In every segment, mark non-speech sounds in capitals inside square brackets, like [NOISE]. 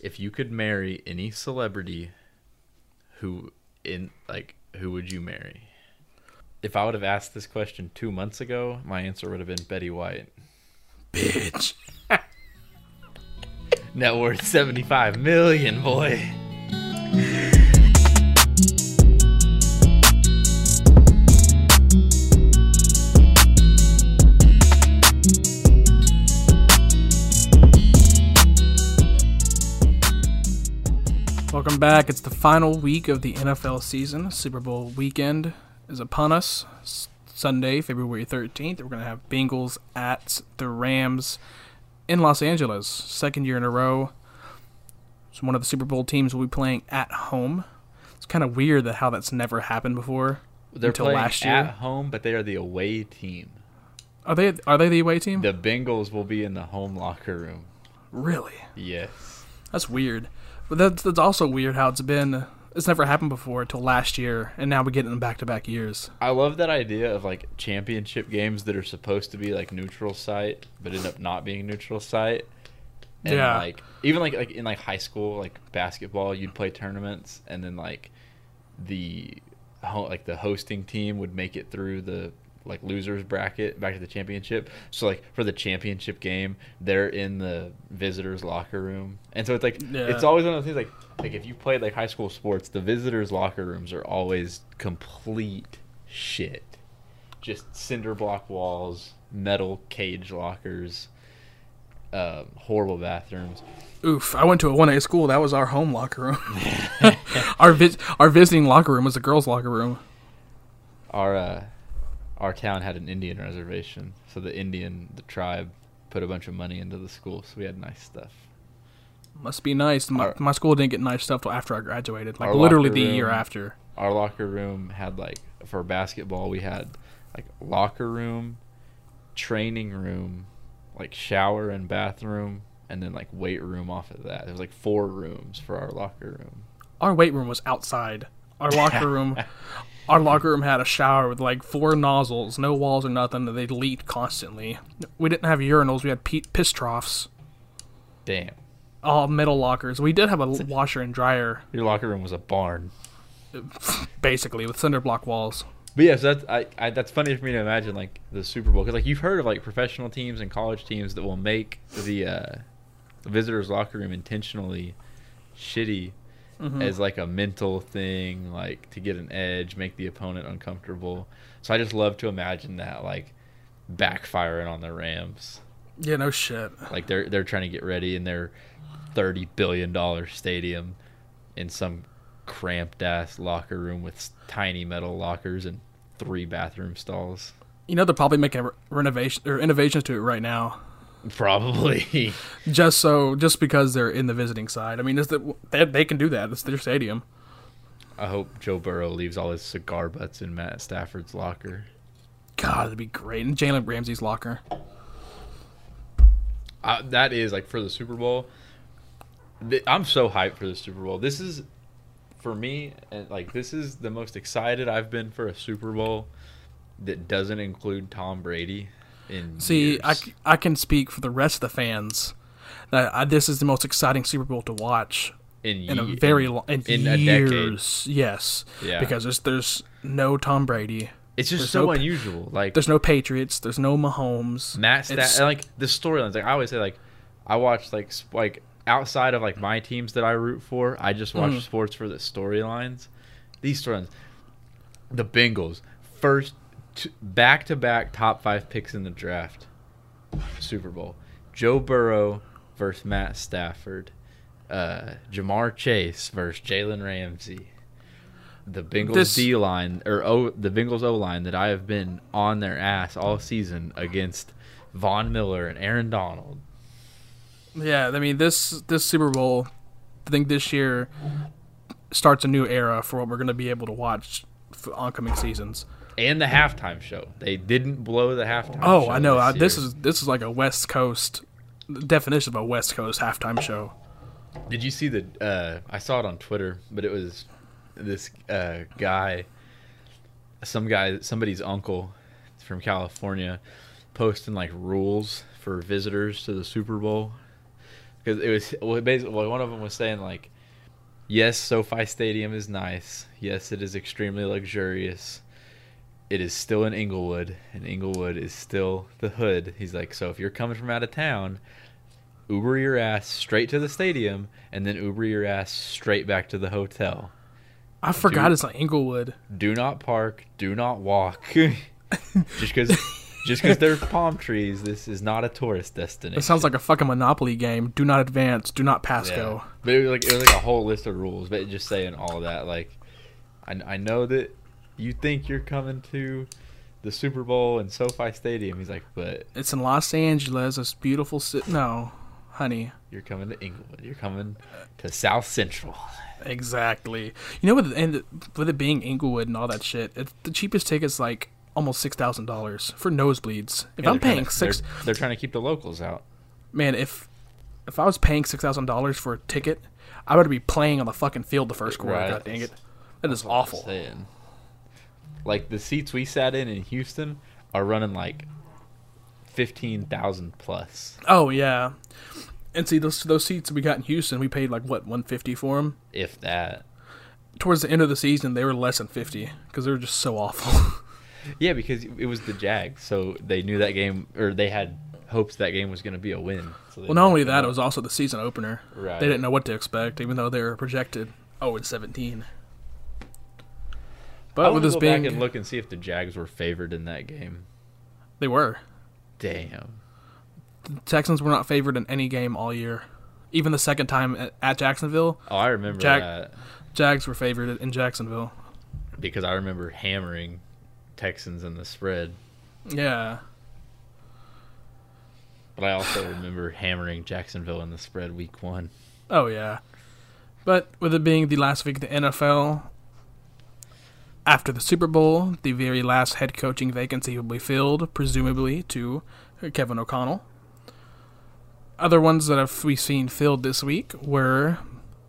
if you could marry any celebrity, who in like who would you marry? If I would have asked this question two months ago, my answer would have been Betty White. Bitch. [LAUGHS] Net worth seventy five million, boy. Back. It's the final week of the NFL season. Super Bowl weekend is upon us. Sunday, February 13th, we're going to have Bengals at the Rams in Los Angeles. Second year in a row. So one of the Super Bowl teams will be playing at home. It's kind of weird that how that's never happened before. They're Until playing last year? at home, but they are the away team. Are they are they the away team? The Bengals will be in the home locker room. really? Yes. That's weird. But that's, that's also weird how it's been. It's never happened before until last year, and now we get it in back to back years. I love that idea of like championship games that are supposed to be like neutral site, but end up not being neutral site. And Yeah. like even like like in like high school, like basketball, you'd play tournaments, and then like the like the hosting team would make it through the like losers bracket back to the championship. So like for the championship game, they're in the visitors locker room, and so it's like Yeah. it's always one of those things like like if you played like high school sports, the visitors locker rooms are always complete shit. Just cinder block walls, metal cage lockers, um, horrible bathrooms. Oof! I went to a one A school. That was our home locker room. [LAUGHS] [LAUGHS] our vis- our visiting locker room was the girls' locker room. Our uh, our town had an Indian reservation, so the Indian the tribe put a bunch of money into the school, so we had nice stuff. Must be nice. My, Our- my school didn't get nice stuff till after I graduated. Like literally the year after. Our locker room had like for basketball we had like locker room, training room, like shower and bathroom, and then like weight room off of that. There was like four rooms for our locker room. Our weight room was outside. Our locker [LAUGHS] room, our locker room had a shower with like four nozzles, no walls or nothing. They leaked constantly. We didn't have urinals. We had pe- piss troughs. Damn. All metal lockers. We did have a washer and dryer, Your locker room was a barn. [LAUGHS] basically, with cinder block walls. But yes, that's I, I that's funny for me to imagine like the Super Bowl because like you've heard of like professional teams and college teams that will make the uh, visitors locker room intentionally shitty Mhm. as like a mental thing, like to get an edge, make the opponent uncomfortable. So I just love to imagine that like backfiring on the Rams. Yeah, no shit. Like they're they're trying to get ready in their thirty billion dollar stadium in some cramped ass locker room with tiny metal lockers and three bathroom stalls. You know they're probably making re- renovation or innovations to it right now, Probably. just so just because they're in the visiting side. I mean, is the, they they can do that. It's their stadium. I hope Joe Burrow leaves all his cigar butts in Matt Stafford's locker. God, that'd be great. In Jalen Ramsey's locker. Uh, that is like for the Super Bowl. th- I'm so hyped for the Super Bowl. This is for me, and like this is the most excited I've been for a Super Bowl that doesn't include Tom Brady. In See, I, years. c- I can speak for the rest of the fans that I, this is the most exciting Super Bowl to watch in, in a very long in, in a decade. years. Yes, Yeah. because there's there's no Tom Brady. It's just there's so no- unusual. Like There's no Patriots. There's no Mahomes. Matt It's- Stat, like the storylines. Like I always say, like I watch like like outside of like my teams that I root for, I just watch Mhm. sports for the storylines. These storylines, the Bengals first back to back top five picks in the draft, Super Bowl. Joe Burrow versus Matt Stafford, uh, Ja'Marr Chase versus Jalen Ramsey. The Bengals This- D line or o, the Bengals O line that I have been on their ass all season against Von Miller and Aaron Donald. Yeah, I mean this this Super Bowl, I think this year starts a new era for what we're going to be able to watch for oncoming seasons. And the halftime show. They didn't blow the halftime Oh, I know. I, this is this is like a West Coast definition of a West Coast halftime show. Did you see the? Uh, I saw it on Twitter, but it was this uh, guy, some guy, somebody's uncle from California, posting like rules for visitors to the Super Bowl. because it was well, basically well, one of them was saying like, yes, SoFi Stadium is nice. Yes, it is extremely luxurious. It is still in Inglewood, and Inglewood is still the hood. He's like, so if you're coming from out of town, Uber your ass straight to the stadium, and then Uber your ass straight back to the hotel. I forgot Dude. it's on Inglewood. Do not park. Do not walk. [LAUGHS] just because, just because there's [LAUGHS] palm trees, this is not a tourist destination. It sounds like a fucking Monopoly game. Do not advance. Do not pass Yeah. go. But it was like it was like a whole list of rules, but just saying all that. Like, I I know that you think you're coming to the Super Bowl in SoFi Stadium. He's like, but It's in Los Angeles. It's beautiful. Ci- no, honey. you're coming to Inglewood. You're coming to South Central. Exactly. You know, with and with it being Inglewood and all that shit, it's, the cheapest ticket's like almost six thousand dollars for nosebleeds. If Yeah, I'm paying to- six, they're, they're trying to keep the locals out. man, if if I was paying six thousand dollars for a ticket, I would be playing on the fucking field the first quarter. Right. God dang it, that is awful. Like the seats we sat in in Houston are running like fifteen thousand plus, Oh yeah, and see those those seats we got in Houston, we paid like what one fifty for them. if that. Towards the end of the season, they were less than fifty because they were just so awful. [LAUGHS] Yeah, because it was the Jags, so they knew that game, or they had hopes that game was going to be a win. So well, not only that, out. it was also the season opener. Right. They didn't know what to expect, even though they were projected oh and seventeen. But with this go being, back and look and see if the Jags were favored in that game. they were. Damn. The Texans were not favored in any game all year. Even the second time at, at Jacksonville, Oh, I remember Jag- that Jags were favored in Jacksonville. because I remember hammering Texans in the spread, Yeah. but I also remember hammering Jacksonville in the spread week one. Oh yeah. But with it being the last week of the NFL, after the Super Bowl, the very last head coaching vacancy will be filled, presumably to Kevin O'Connell. Other ones that have we seen filled this week were,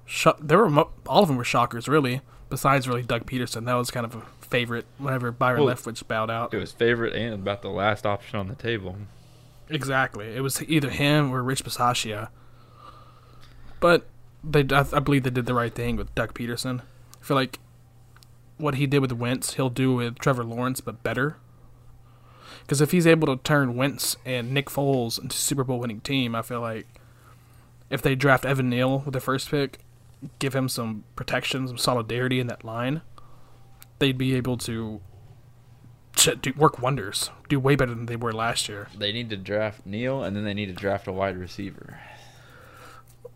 sho- there were mo- all of them were shockers really. Besides really Doug Pederson, that was kind of a favorite whenever Byron Well, Leftwich bowed out. It was favorite and about the last option on the table. Exactly. It was either him or Rich Bisaccia. But they, I, I believe they did the right thing with Doug Pederson. I feel like what he did with Wentz, he'll do with Trevor Lawrence, but better. Because if he's able to turn Wentz and Nick Foles into a Super Bowl winning team, I feel like if they draft Evan Neal with the first pick, give him some protection, some solidarity in that line, they'd be able to work wonders, do way better than they were last year. They need to draft Neal, and then they need to draft a wide receiver.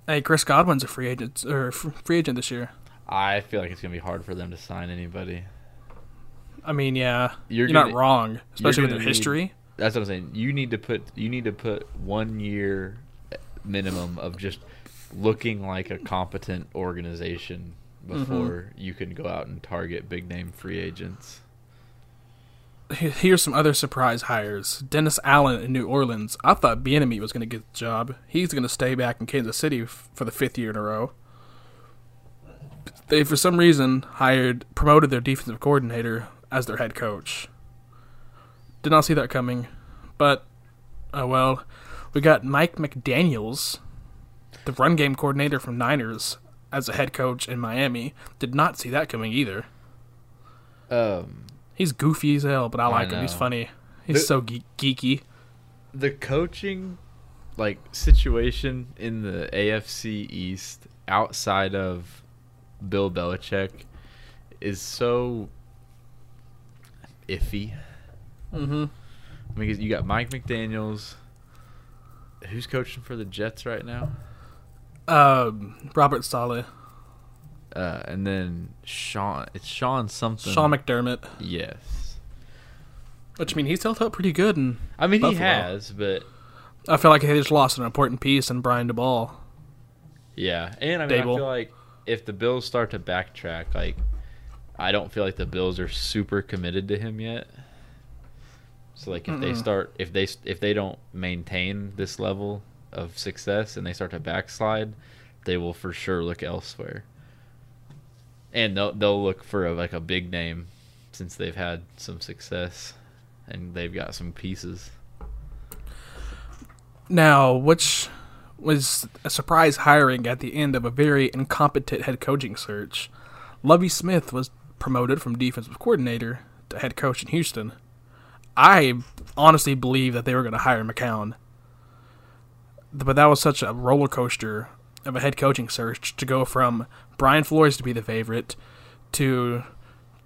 Hey, Chris Godwin's a free agent or free agent this year. I feel like it's gonna be hard for them to sign anybody. I mean, yeah, You're you're, not gonna- wrong, especially with their need- history. That's what I'm saying. You need to put you need to put one year minimum of just looking like a competent organization mm-hmm. before you can go out and target big name free agents. Here's some other surprise hires: Dennis Allen in New Orleans. I thought Bieniemy was going to get the job. He's going to stay back in Kansas City f- for the fifth year in a row. They, for some reason, hired promoted their defensive coordinator as their head coach. Did not see that coming, but oh well. We got Mike McDaniel's, the run game coordinator from Niners, as a head coach in Miami. Did not see that coming either. Um, He's goofy as hell, but I I like him. He's funny. He's The- so ge- geeky. the coaching like situation in the AFC East outside of Bill Belichick is so iffy. Mm-hmm. I mean, 'cause you got Mike McDaniel's. Who's coaching for the Jets right now? Um, Robert Saleh, Uh, and then Sean. It's Sean something. Sean McDermott, Yes. which I mean he's held up pretty good, and I mean, he has, but I feel like they just lost an important piece in Brian Daboll. yeah. And I mean, Daboll. I feel like if the Bills start to backtrack, like, I don't feel like the Bills are super committed to him yet. So like if they Mm-mm. start if they if they don't maintain this level of success and they start to backslide, they will for sure look elsewhere. And they'll they'll look for a, like a big name since they've had some success and they've got some pieces. Now, which was a surprise hiring at the end of a very incompetent head coaching search. Lovie Smith was promoted from defensive coordinator to head coach in Houston. I honestly believe that they were going to hire McCown. But that was such a roller coaster of a head coaching search to go from Brian Flores to be the favorite to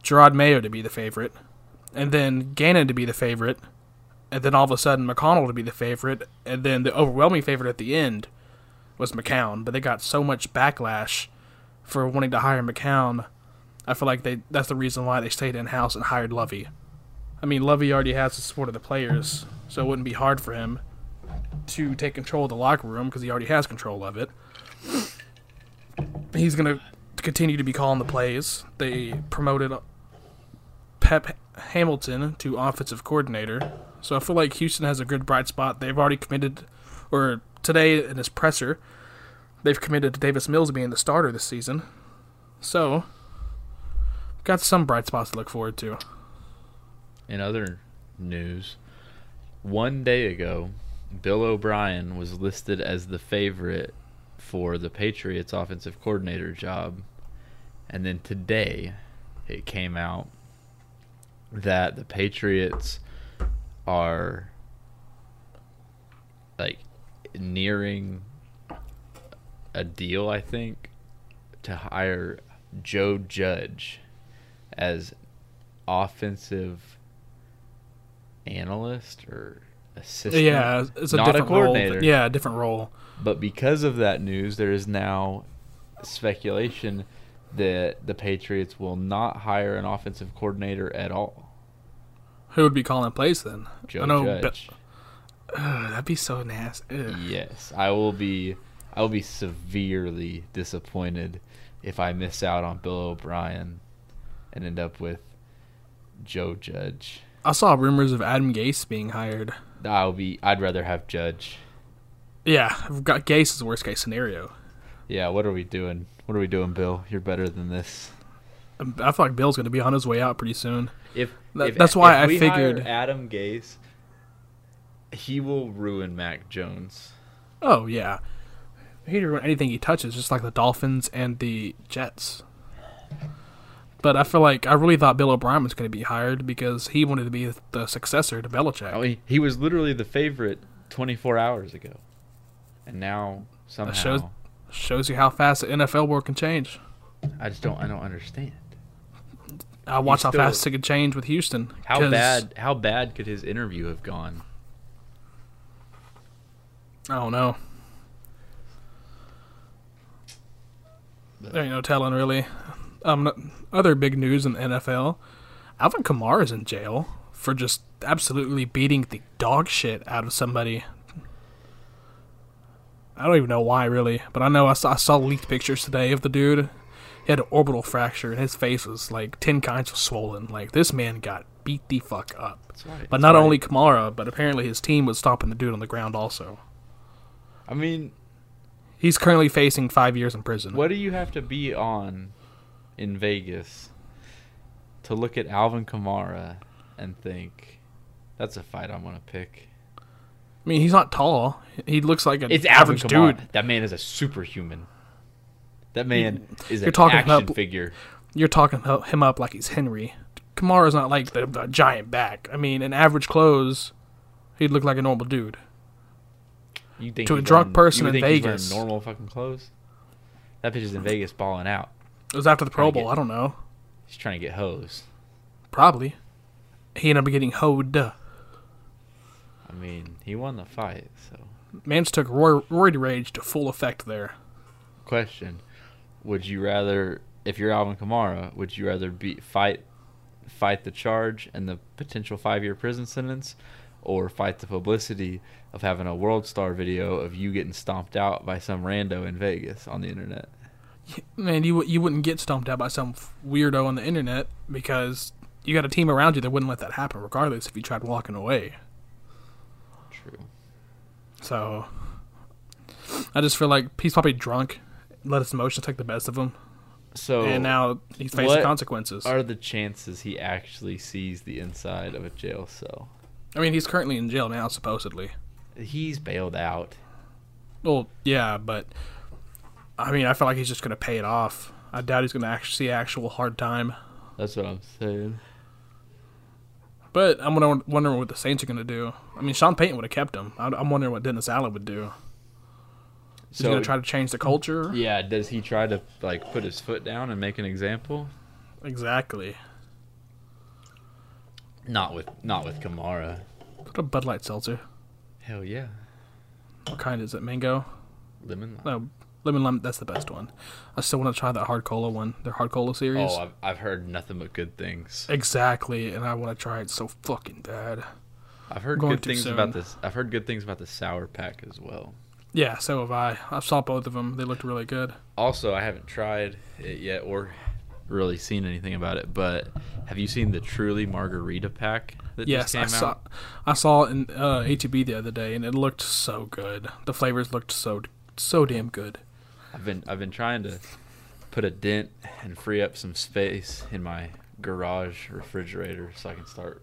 Jerod Mayo to be the favorite, and then Gannon to be the favorite, and then all of a sudden McConnell to be the favorite, and then the overwhelming favorite at the end was McCown. But they got so much backlash for wanting to hire McCown. I feel like they that's the reason why they stayed in house and hired Lovie. I mean, Lovie already has the support of the players, so it wouldn't be hard for him to take control of the locker room because he already has control of it. He's gonna continue to be calling the plays. They promoted Pep Hamilton to offensive coordinator, so I feel like Houston has a good bright spot. They've already committed, or today in his presser, they've committed to Davis Mills being the starter this season. So, got some bright spots to look forward to. In other news, one day ago, Bill O'Brien was listed as the favorite for the Patriots offensive coordinator job. And then today, it came out that the Patriots are like nearing a deal, I think, to hire Joe Judge as offensive analyst or assistant. Yeah, it's a Not a different role. Yeah, a different role. But because of that news, there is now speculation that the Patriots will not hire an offensive coordinator at all. Who would be calling plays then? Joe I know, but- Judge. Ugh, [SIGHS] that'd be so nasty. Ugh. Yes, I will be. I will be severely disappointed if I miss out on Bill O'Brien and end up with Joe Judge. I saw rumors of Adam Gase being hired. I'll be. I'd rather have Judge. Yeah, I've got Gase is the worst case scenario. Yeah. What are we doing? What are we doing, Bill? You're better than this. I feel like Bill's going to be on his way out pretty soon. If, That- if that's why if I figured- Adam Gase, he will ruin Mac Jones. Oh yeah, he'd ruin anything he touches, just like the Dolphins and the Jets. But I feel like I really thought Bill O'Brien was going to be hired because he wanted to be the successor to Belichick. Oh, I mean, he was literally the favorite 24 hours ago, and now somehow shows- Shows you how fast the NFL world can change. I just don't. I don't understand. I watch how fast it could change with Houston. How 'cause- bad? How bad could his interview have gone? I don't know. There ain't no telling, really. Um, other big news in the NFL: Alvin Kamara is in jail for just absolutely beating the dog shit out of somebody. I don't even know why, really, but I know I saw, I saw leaked pictures today of the dude. He had an orbital fracture, and his face was like ten kinds of swollen. Like this man got beat the fuck up. Right. But not right. only Kamara, but apparently his team was stomping the dude on the ground also. I mean, He's currently facing five years in prison. what do you have to be on in Vegas to look at Alvin Kamara and think that's a fight I'm gonna pick? I mean, he's not tall. He looks like an It's Alvin average Kamara. dude. That man is a superhuman. That man is you're an talking action about- figure. You're talking him up like he's Henry. Kamara's not like the, the giant back. I mean, in average clothes, he'd look like a normal dude. You think To a drunk wearing- person you in think he's wearing Vegas. normal fucking clothes. That bitch is in Vegas balling out. It was after the Pro Bowl. get- I don't know. He's trying to get hosed. Probably. He ended up getting hoed. I mean, he won the fight. So, Mans took Roy, Roy Rage to full effect there. question: Would you rather, if you're Alvin Kamara, would you rather be fight, fight the charge and the potential five-year prison sentence, or fight the publicity of having a world star video of you getting stomped out by some rando in Vegas on the internet? Man, you you wouldn't get stomped out by some weirdo on the internet because you got a team around you that wouldn't let that happen, regardless if you tried walking away. True. So I just feel like he's probably drunk, let his emotions take the best of him, So and now he's facing what consequences. are the chances he actually sees the inside of a jail cell? I mean, he's currently in jail now, supposedly. He's bailed out. Well, yeah, but I mean, I feel like he's just gonna pay it off. I doubt he's gonna actually see actual hard time. That's what I'm saying. But I'm wondering, wondering what the Saints are gonna do. I mean, Sean Payton would have kept him. I'm wondering what Dennis Allen would do. He's So gonna try to change the culture. yeah, does he try to like put his foot down and make an example? Exactly. Not with not with Kamara. What a Bud Light seltzer. Hell yeah, What kind is it? Mango? lemon. No, lemon lime. That's the best one. I still want to try that hard cola one. Their hard cola series. Oh, I've, I've heard nothing but good things. exactly, and I want to try it so fucking bad. I've heard Going good things soon. about this. I've heard good things about the sour pack as well. Yeah, so have I. I saw both of them. They looked really good. Also, I haven't tried it yet or really seen anything about it. But have you seen the Truly Margarita pack that yes, just I came saw. out? I saw it in uh, ATB the other day, and it looked so good. The flavors looked so so damn good. I've been I've been trying to put a dent and free up some space in my garage refrigerator so I can start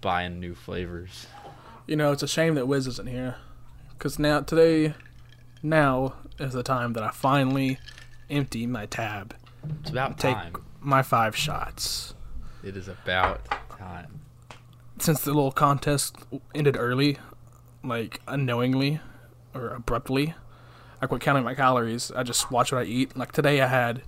buying new flavors. You know, it's a shame that Wiz isn't here, because now today, now is the time that I finally empty my tab, It's about take time. my five shots. It is about time. Since the little contest ended early, like unknowingly or abruptly, I quit counting my calories. I just watch what I eat. Like today, I had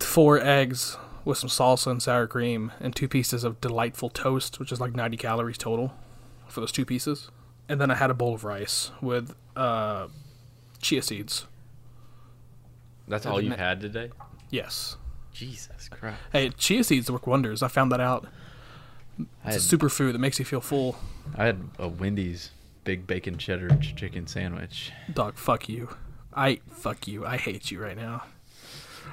four eggs with some salsa and sour cream and two pieces of delightful toast, which is like 90 calories total for those two pieces. And then I had a bowl of rice with uh, chia seeds. That's all you've had today? Yes. Jesus Christ. Hey, chia seeds work wonders. I found that out. It's had, a superfood that makes you feel full. I had a Wendy's big bacon cheddar chicken sandwich. Dog, fuck you. I fuck you. I hate you right now.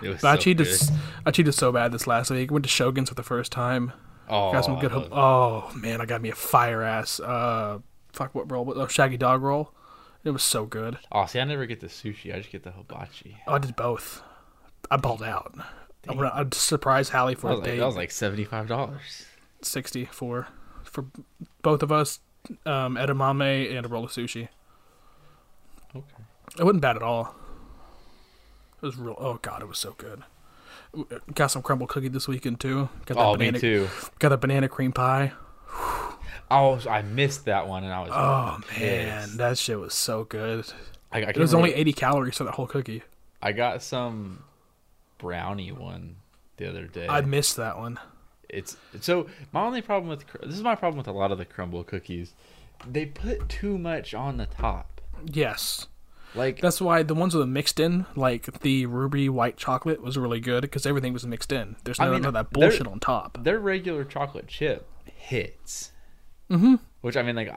It was But I so cheated. good. I cheated so bad this last week. Went to Shogun's for the first time. Oh, got some good. Love- oh man, I got me a fire ass. Uh, fuck what roll? Oh, shaggy dog roll. It was so good. oh, see, I never get the sushi. I just get the hibachi. Oh, I did both. I balled out. I would, I'd surprise Hallie for a like, date. that was like seventy five dollars. sixty for for both of us. Um, edamame and a roll of sushi. Okay. It wasn't bad at all. It was real. Oh god, it was so good. Got some Crumbl cookie this weekend too. Got that Oh, banana, me too. Got a banana cream pie. Oh, I missed that one, and I was. Oh man, that shit was so good. I, I It was only eighty calories for that whole cookie. I got some brownie one the other day. I missed that one. It's so my only problem with this is my problem with a lot of the Crumbl cookies. They put too much on the top. Yes, Like that's why the ones with the mixed in, like the ruby white chocolate, was really good because everything was mixed in. There's I no, mean, none of that bullshit on top. their regular chocolate chip hits. Mm-hmm. Which I mean, like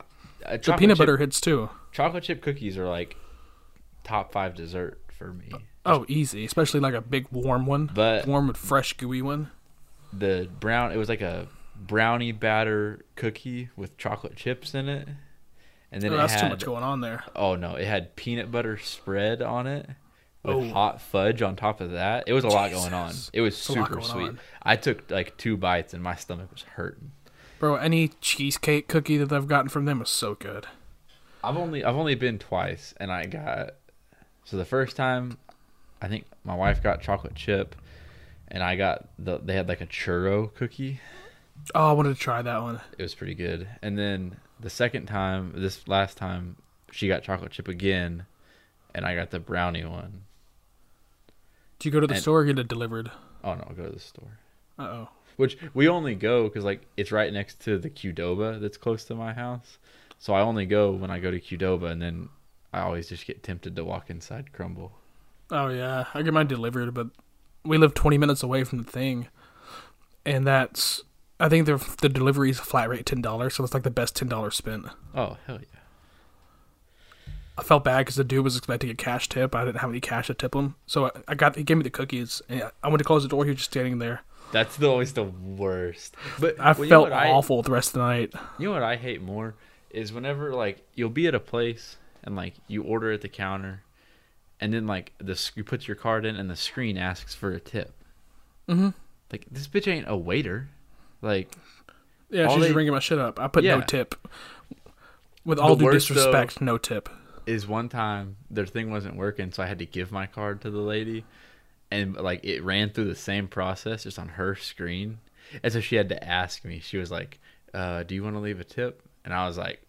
a The peanut chip- butter hits too. chocolate chip cookies are like top five dessert for me. Oh, easy, especially like a big warm one, But warm and fresh gooey one. the brown, it was like a brownie batter cookie with chocolate chips in it, and then Oh, it that's had too much going on there. oh no, it had peanut butter spread on it with Oh. hot fudge on top of that. It was a lot going on. It was It's super sweet. on. I took like two bites and my stomach was hurting. Bro, any cheesecake cookie that I've gotten from them was so good. I've only I've only been twice, and I got so the first time, I think my wife got chocolate chip, and I got the they had like a churro cookie. Oh, I wanted to try that one. It was pretty good. And then the second time, this last time, she got chocolate chip again, and I got the brownie one. Did you go to the And- store or get it delivered? Oh no, I'll go to the store. Uh oh. Which we only go because like it's right next to the Qdoba that's close to my house. So I only go when I go to Qdoba, and then I always just get tempted to walk inside Crumbl. Oh yeah, I get mine delivered, but we live 20 minutes away from the thing, and that's I think the the delivery is flat rate ten dollars, so it's like the best ten dollars spent. Oh hell yeah! I felt bad because the dude was expecting a cash tip. I didn't have any cash to tip him, so I, I got he gave me the cookies, and I went to close the door. He was just standing there. That's the, always the worst. But I well, you know felt I- awful the rest of the night. You know what I hate more is whenever like you'll be at a place and like you order at the counter, and then like the you put your card in and the screen asks for a tip. Mm-hmm. Like this bitch ain't a waiter. Like Yeah, she's they- just ringing my shit up. I put no tip. With all The due worst, disrespect, no tip. is one time their thing wasn't working, so I had to give my card to the lady, and like it ran through the same process just on her screen, and so she had to ask me. She was like, uh, "Do you want to leave a tip?" And I was like,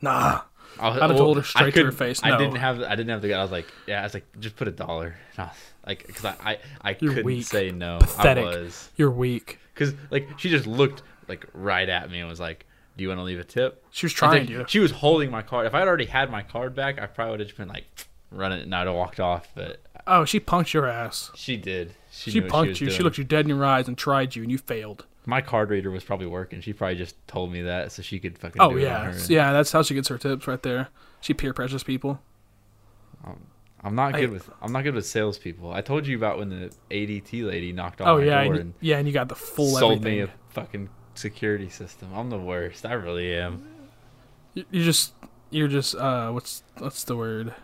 Nah. I was, I'd have told her I straight to her couldn't- face, I didn't have. I didn't have the. I was like, yeah. I was like, just put a dollar. And I was like, because I, I, I You're couldn't weak. say no. Pathetic. I was You're weak. because like she just looked like right at me and was like, "Do you want to leave a tip?" She was And trying then to. She was holding my card. If I'd already had my card back, I probably would have just been like, run it, and I'd have walked off. But Oh, she punked your ass. she did. She, She, punked was you. She looked you dead in your eyes and tried you, and you failed. My card reader was probably working. She probably just told me that so she could fucking. Oh do it on yeah, yeah. That's how she gets her tips right there. She peer pressures people. I'm not I- good with. I'm not good with salespeople. I told you about when the ADT lady knocked on Oh my yeah, door and, and yeah, and you got the full sold everything. me a fucking security system. I'm the worst. I really am. You, you just, you're just, uh, what's what's the word?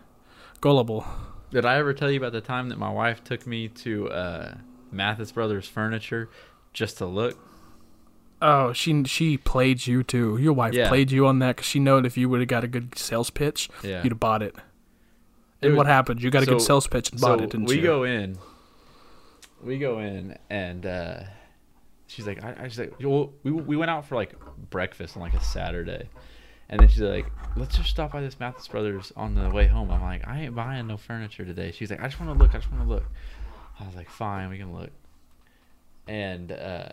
Gullible. Did I ever tell you about the time that my wife took me to uh, Mathis Brothers Furniture just to look? Oh, she she played you too. Your wife Yeah. played you on that because she knowed if you would have got a good sales pitch, Yeah. you'd have bought it. It And was- what happened? You got a good sales pitch and so bought it, didn't we you? go in. We go in and uh, she's like, I, I she's like, well, we we went out for like breakfast on like a Saturday, and then she's like, let's just stop by this Mathis Brothers on the way home. I'm like, I ain't buying no furniture today. She's like, I just want to look. I just want to look. I was like, fine, we can look. And uh,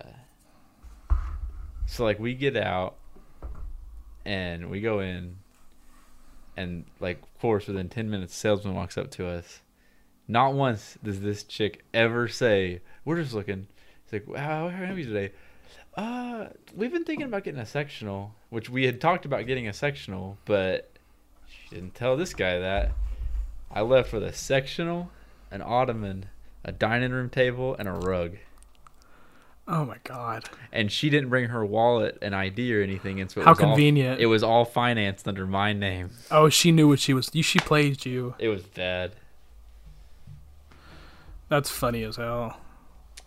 so like we get out, and we go in, and like of course within 10 minutes salesman walks up to us not once does this chick ever say we're just looking it's like how are you today uh we've been thinking about getting a sectional which we had talked about getting a sectional but she didn't tell this guy that i left with a sectional an ottoman a dining room table and a rug Oh my god. and she didn't bring her wallet and id or anything and so it How was all- convenient. it was all financed under my name Oh, she knew what she was. She played you. it was bad That's funny as hell.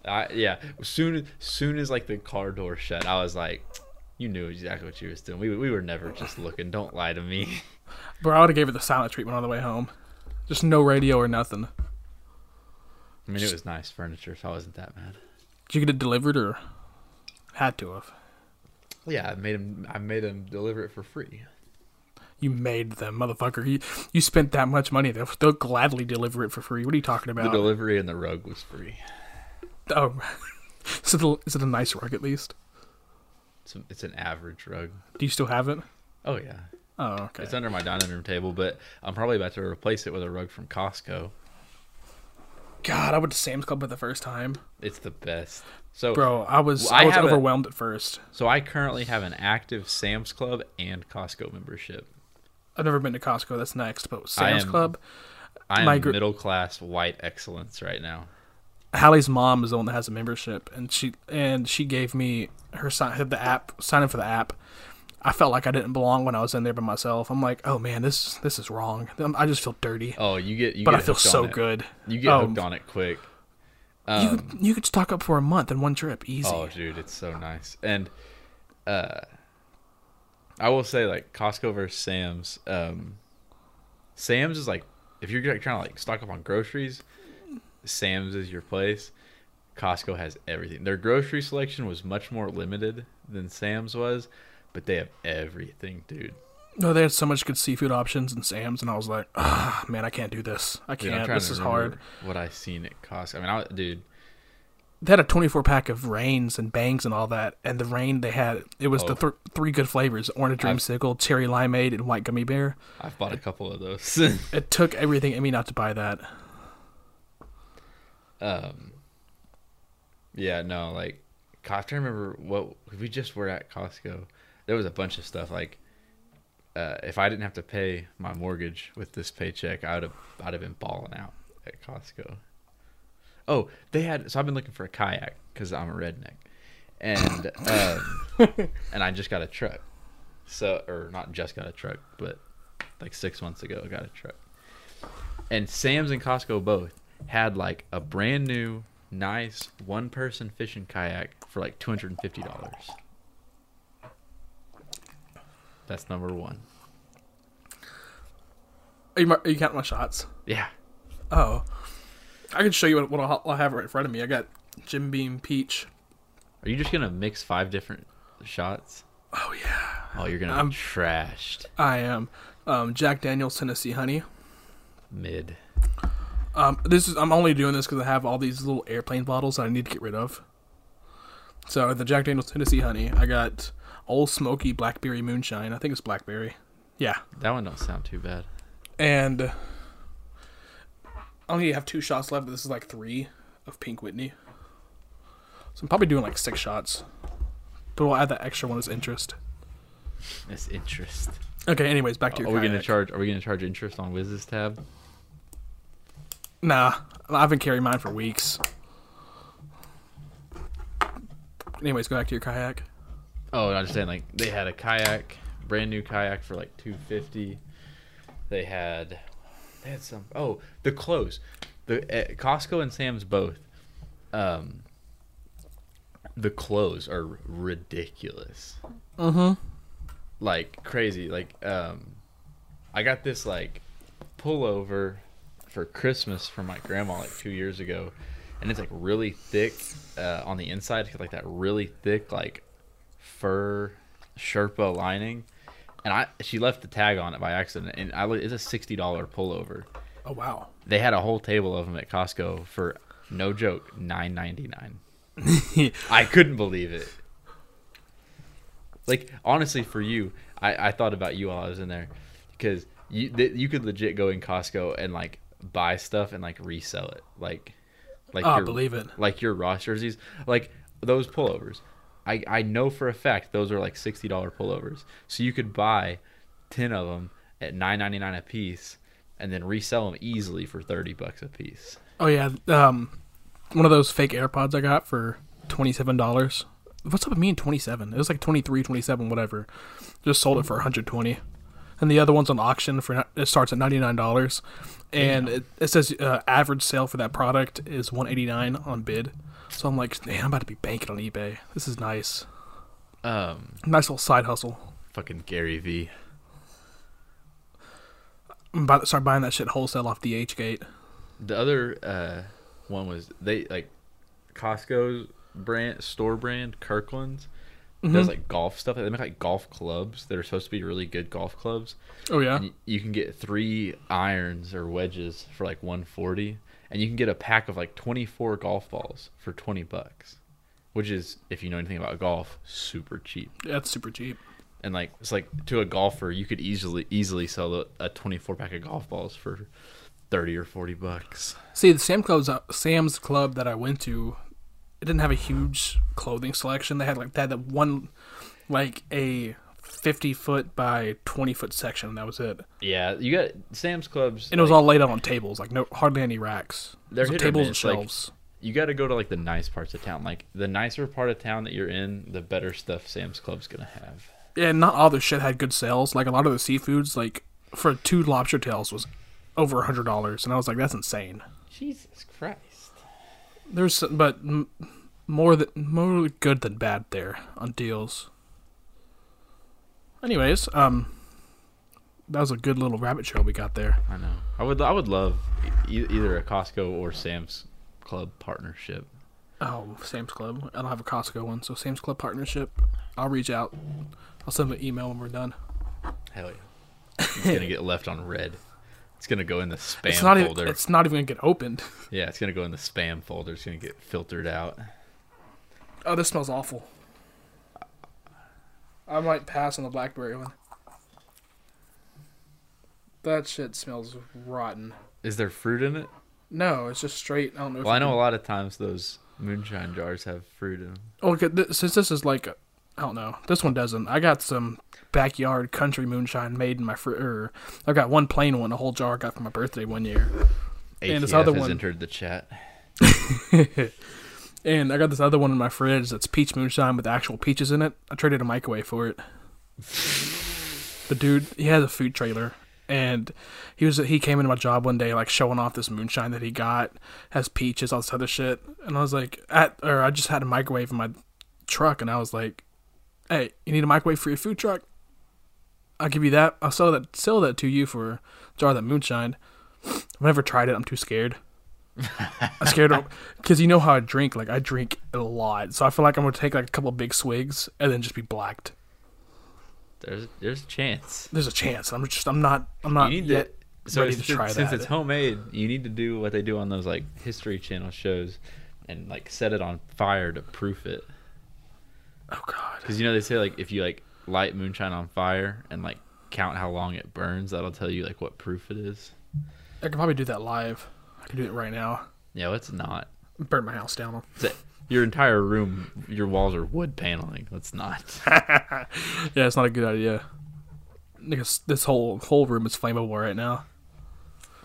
I yeah. Soon soon as like the car door shut, I was like, you knew exactly what you was doing. We we were never just looking. Don't lie to me. [LAUGHS] Bro, I would have gave her the silent treatment on the way home. Just no radio or nothing. I mean, it was nice furniture, so I wasn't that mad. Did you get it delivered or had to have? Yeah, I made him. I made him deliver it for free. You made them, motherfucker. You you spent that much money. They'll, they'll gladly deliver it for free. What are you talking about? The delivery and the rug was free. Oh, [LAUGHS] is it, a, is it a nice rug at least? It's, a, it's an average rug. Do you still have it? Oh yeah, Oh, okay. it's under my dining room table, but I'm probably about to replace it with a rug from Costco. God, I went to Sam's Club for the first time, It's the best. So bro. I was I I was have a- overwhelmed at first. so I currently have an active Sam's Club and Costco membership. I've never been to Costco. That's next, but I Sam's am- Club. I My am gr- middle class white excellence right now. Hallie's mom is the one that has a membership, and she and she gave me her sign the app sign up for the app. I felt like I didn't belong when I was in there by myself. I'm like, oh man, this this is wrong. Um, I just feel dirty, Oh, you get you but get I feel so good. You get Oh, hooked on it quick. you Um, could, you could stock up for a month in one trip, easy. oh, dude, it's so nice. And uh, I will say, like Costco versus Sam's. Um, Sam's is like if you're like, trying to like stock up on groceries, Sam's is your place. Costco has everything. Their grocery selection was much more limited than Sam's was, but they have everything, dude. No, they had so much good seafood options in Sam's, and I was like, ah, man, I can't do this. I can't. trying This is hard. What I seen at Costco. I mean, I, dude, They had a 24 pack of rains and bangs and all that, and the rain they had it was the Oh. th- three good flavors: orange dreamsicle, cherry limeade, and white gummy bear. I've bought a couple of those. [LAUGHS] It took everything in me not to buy that. Um. Yeah, no, like, trying to remember what we just were at Costco. There was a bunch of stuff like, uh, if I didn't have to pay my mortgage with this paycheck, I would have, I'd have been balling out at Costco. Oh, they had. So I've been looking for a kayak because I'm a redneck, and um, [LAUGHS] and I just got a truck. So, or not just got a truck, but like six months ago, I got a truck. And Sam's and Costco both had like a brand new, nice one person fishing kayak for like two hundred and fifty dollars. That's number one. Are you, mar- are you counting my shots? Yeah. Oh, I can show you what, what I'll, I'll have right in front of me. I got Jim Beam Peach. Are you just gonna mix five different shots? Oh yeah, Oh, you're gonna I'm- be trashed. I am. Um, Jack Daniel's Tennessee Honey. Mid. Um, this is I'm only doing this because I have all these little airplane bottles that I need to get rid of. So the Jack Daniel's Tennessee Honey. I got Ole Smoky Blackberry Moonshine. I think it's blackberry. Yeah, That one don't sound too bad. and I only have two shots left. This is like three of Pink Whitney. So I'm probably doing like six shots, but we'll add that extra one as interest. That's interest. Okay. Anyways, back to your. Are your. we gonna charge? Are we gonna charge interest on Wiz's tab? Nah, I've been carrying mine for weeks. Anyways, go back to your kayak. Oh, I'm just saying, like they had a kayak, brand new kayak for like two fifty. They had, they had some. Oh, the clothes, the uh, Costco and Sam's both. Um, the clothes are ridiculous, Mm-hmm. like crazy. Like, um, I got this like pullover for Christmas from my grandma like two years ago, and it's like really thick uh, on the inside, it's like that really thick like fur Sherpa lining, and I she left the tag on it by accident, and I it's a sixty dollar pullover. Oh wow. They had a whole table of them at Costco for no joke nine ninety nine. [LAUGHS] I couldn't believe it. Like honestly, for you, I, I thought about you while I was in there because you th- you could legit go in Costco and like buy stuff and like resell it, like like oh, your believe it. like your Ross jerseys, like those pullovers. I I know for a fact those are like sixty dollar pullovers, so you could buy ten of them at nine ninety nine a piece, and then resell them easily for thirty bucks a piece. Oh yeah. Um, one of those fake AirPods I got for twenty seven dollars. What's up with me in twenty seven? It was like 23, 27, whatever. Just sold it for one hundred twenty. And the other one's on auction for it starts at ninety nine dollars, and it, it says uh, average sale for that product is one eighty nine on bid. So I'm like, man, I'm about to be banking on eBay. This is nice, Um, nice little side hustle. fucking Gary V. I'm about to start buying that shit wholesale off DH Gate. The other uh, one was they like Costco's brand store brand Kirkland's does Mhm. like golf stuff. They make like golf clubs that are supposed to be really good golf clubs. Oh yeah, And you can get three irons or wedges for like 140 and you can get a pack of like 24 golf balls for 20 bucks which is if you know anything about golf super cheap that's super cheap. and like it's like to a golfer you could easily easily sell a, a 24 pack of golf balls for 30 or 40 bucks See, the Sam Club's uh, Sam's Club that I went to, it didn't have a huge clothing selection. They had like they had that one, like a fifty foot by twenty foot section. and That was it, yeah you got sam's clubs and it was like, all laid out on tables, like no hardly any racks. They're It was hit or tables and miss, like- shelves. you got to go to like the nice parts of town like the nicer part of town that you're in the better stuff sam's club's gonna have yeah, not all the shit had good sales. Like a lot of the seafoods, like for two lobster tails was over a hundred dollars, and I was like, that's insane. jesus christ There's something, but m- more than more good than bad there on deals. Anyways, um, that was a good little rabbit trail we got there. I know. I would. I would love e- either a Costco or Sam's Club partnership. Oh, Sam's Club. I don't have a Costco one, so Sam's Club partnership. I'll reach out. I'll send them an email when we're done. Hell yeah! It's gonna get left on red. It's gonna go in the spam it's not folder. even. It's not even gonna get opened. [LAUGHS] Yeah, it's gonna go in the spam folder. It's gonna get filtered out. Oh, this smells awful. I might pass on the blackberry one. That shit smells rotten. Is there fruit in it? No, it's just straight. I don't know. if Well, I know can- a lot of times those moonshine jars have fruit in them. Oh, okay, th- since this is like, I don't know, this one doesn't. I got some backyard country moonshine made in my fr. Or I've got one plain one, a whole jar I got for my birthday one year, And ATF this other has one- entered the chat. [LAUGHS] and I got this other one in my fridge that's peach moonshine with actual peaches in it. I traded a microwave for it. the dude, he has a food trailer, and he was he came into my job one day like showing off this moonshine that he got has peaches, all this other shit, and I was like, at or I just had a microwave in my truck, and I was like, hey, you need a microwave for your food truck? I'll give you that. I'll sell that sell that to you for a jar of that moonshine. I've never tried it. I'm too scared. I'm scared because [LAUGHS] you know how I drink. Like I drink a lot, so I feel like I'm gonna take like a couple big swigs and then just be blacked. There's there's a chance. There's a chance. I'm just. I'm not. I'm not you need yet. to, so ready since, to try since that. it's homemade, you need to do what they do on those like History Channel shows, and like set it on fire to proof it. Oh God. Because you know they say like if you like light moonshine on fire and like count how long it burns, that'll tell you like what proof it is. I could probably do that live. I can do it right now. Yeah, it's not. Burn my house down. Your entire room, your walls are wood paneling. That's not. [LAUGHS] yeah, it's not a good idea. Because this whole whole room is flammable right now.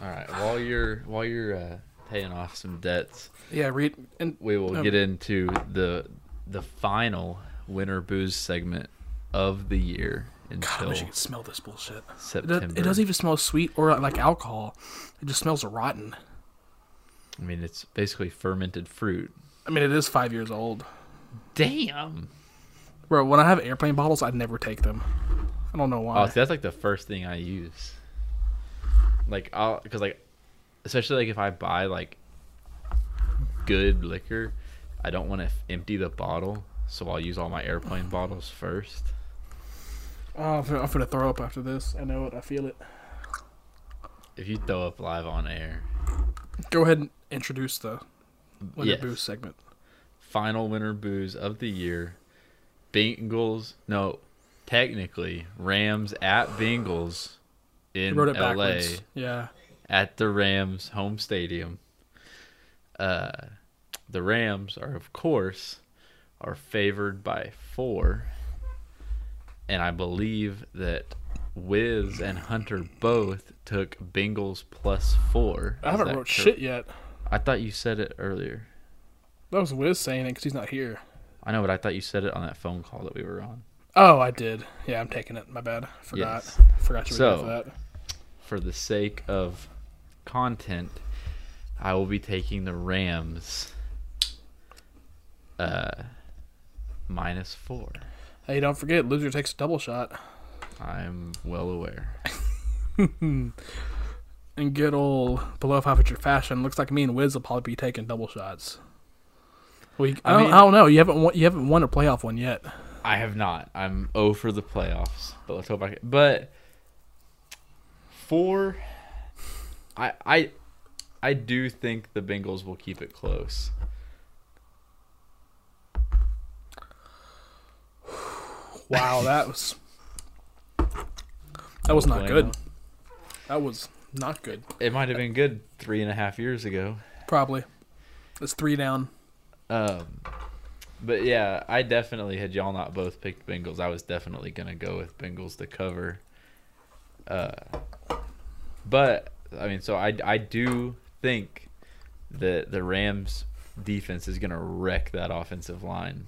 All right. While you're while you're uh, paying off some debts, Yeah, read and we will Um, get into the the final winter booze segment of the year God, I wish you could smell this bullshit. It, September. does, it doesn't even smell sweet or like alcohol. It just smells rotten. I mean, it's basically fermented fruit. I mean, it is five years old. Damn. Bro, when I have airplane bottles, I never take them. I don't know why. Oh, see, that's like the first thing I use. Like, I'll because like, especially like if I buy like good liquor, I don't want to f- empty the bottle, so I'll use all my airplane bottles first. Oh, I'm gonna- throw up after this. I know it. I feel it. If you throw up live on air, Go ahead and introduce the winter Yes. booze segment. final winter booze of the year, Bengals. No, technically Rams at Bengals in LA. backwards. Yeah. at the Rams home stadium. Uh, the Rams are, of course, are favored by four, and I believe that Wiz and Hunter both took Bengals plus four. I Is haven't wrote shit yet. I thought you said it earlier. That was Wiz saying it because he's not here. I know, but I thought you said it on that phone call that we were on. Oh, I did. Yeah, I'm taking it. My bad. Forgot. Yes. Forgot were So- for that. For the sake of content, I will be taking the Rams. Uh, minus four. Hey, don't forget, loser takes a double shot. I'm well aware. [LAUGHS] In good old below 500 fashion, looks like me and Wiz will probably be taking double shots. We, I, I don't, I don't know. You haven't won, you haven't won a playoff one yet. I have not. I'm O for the playoffs, but let's hope I can. But four, I I I do think the Bengals will keep it close. Wow, that was that was not good. That was not good. It might have been good three and a half years ago. Probably. It's three down. Um, but yeah, I definitely had y'all not both picked Bengals. I was definitely gonna go with Bengals to cover. Uh, but I mean, so I I do think that the Rams defense is gonna wreck that offensive line.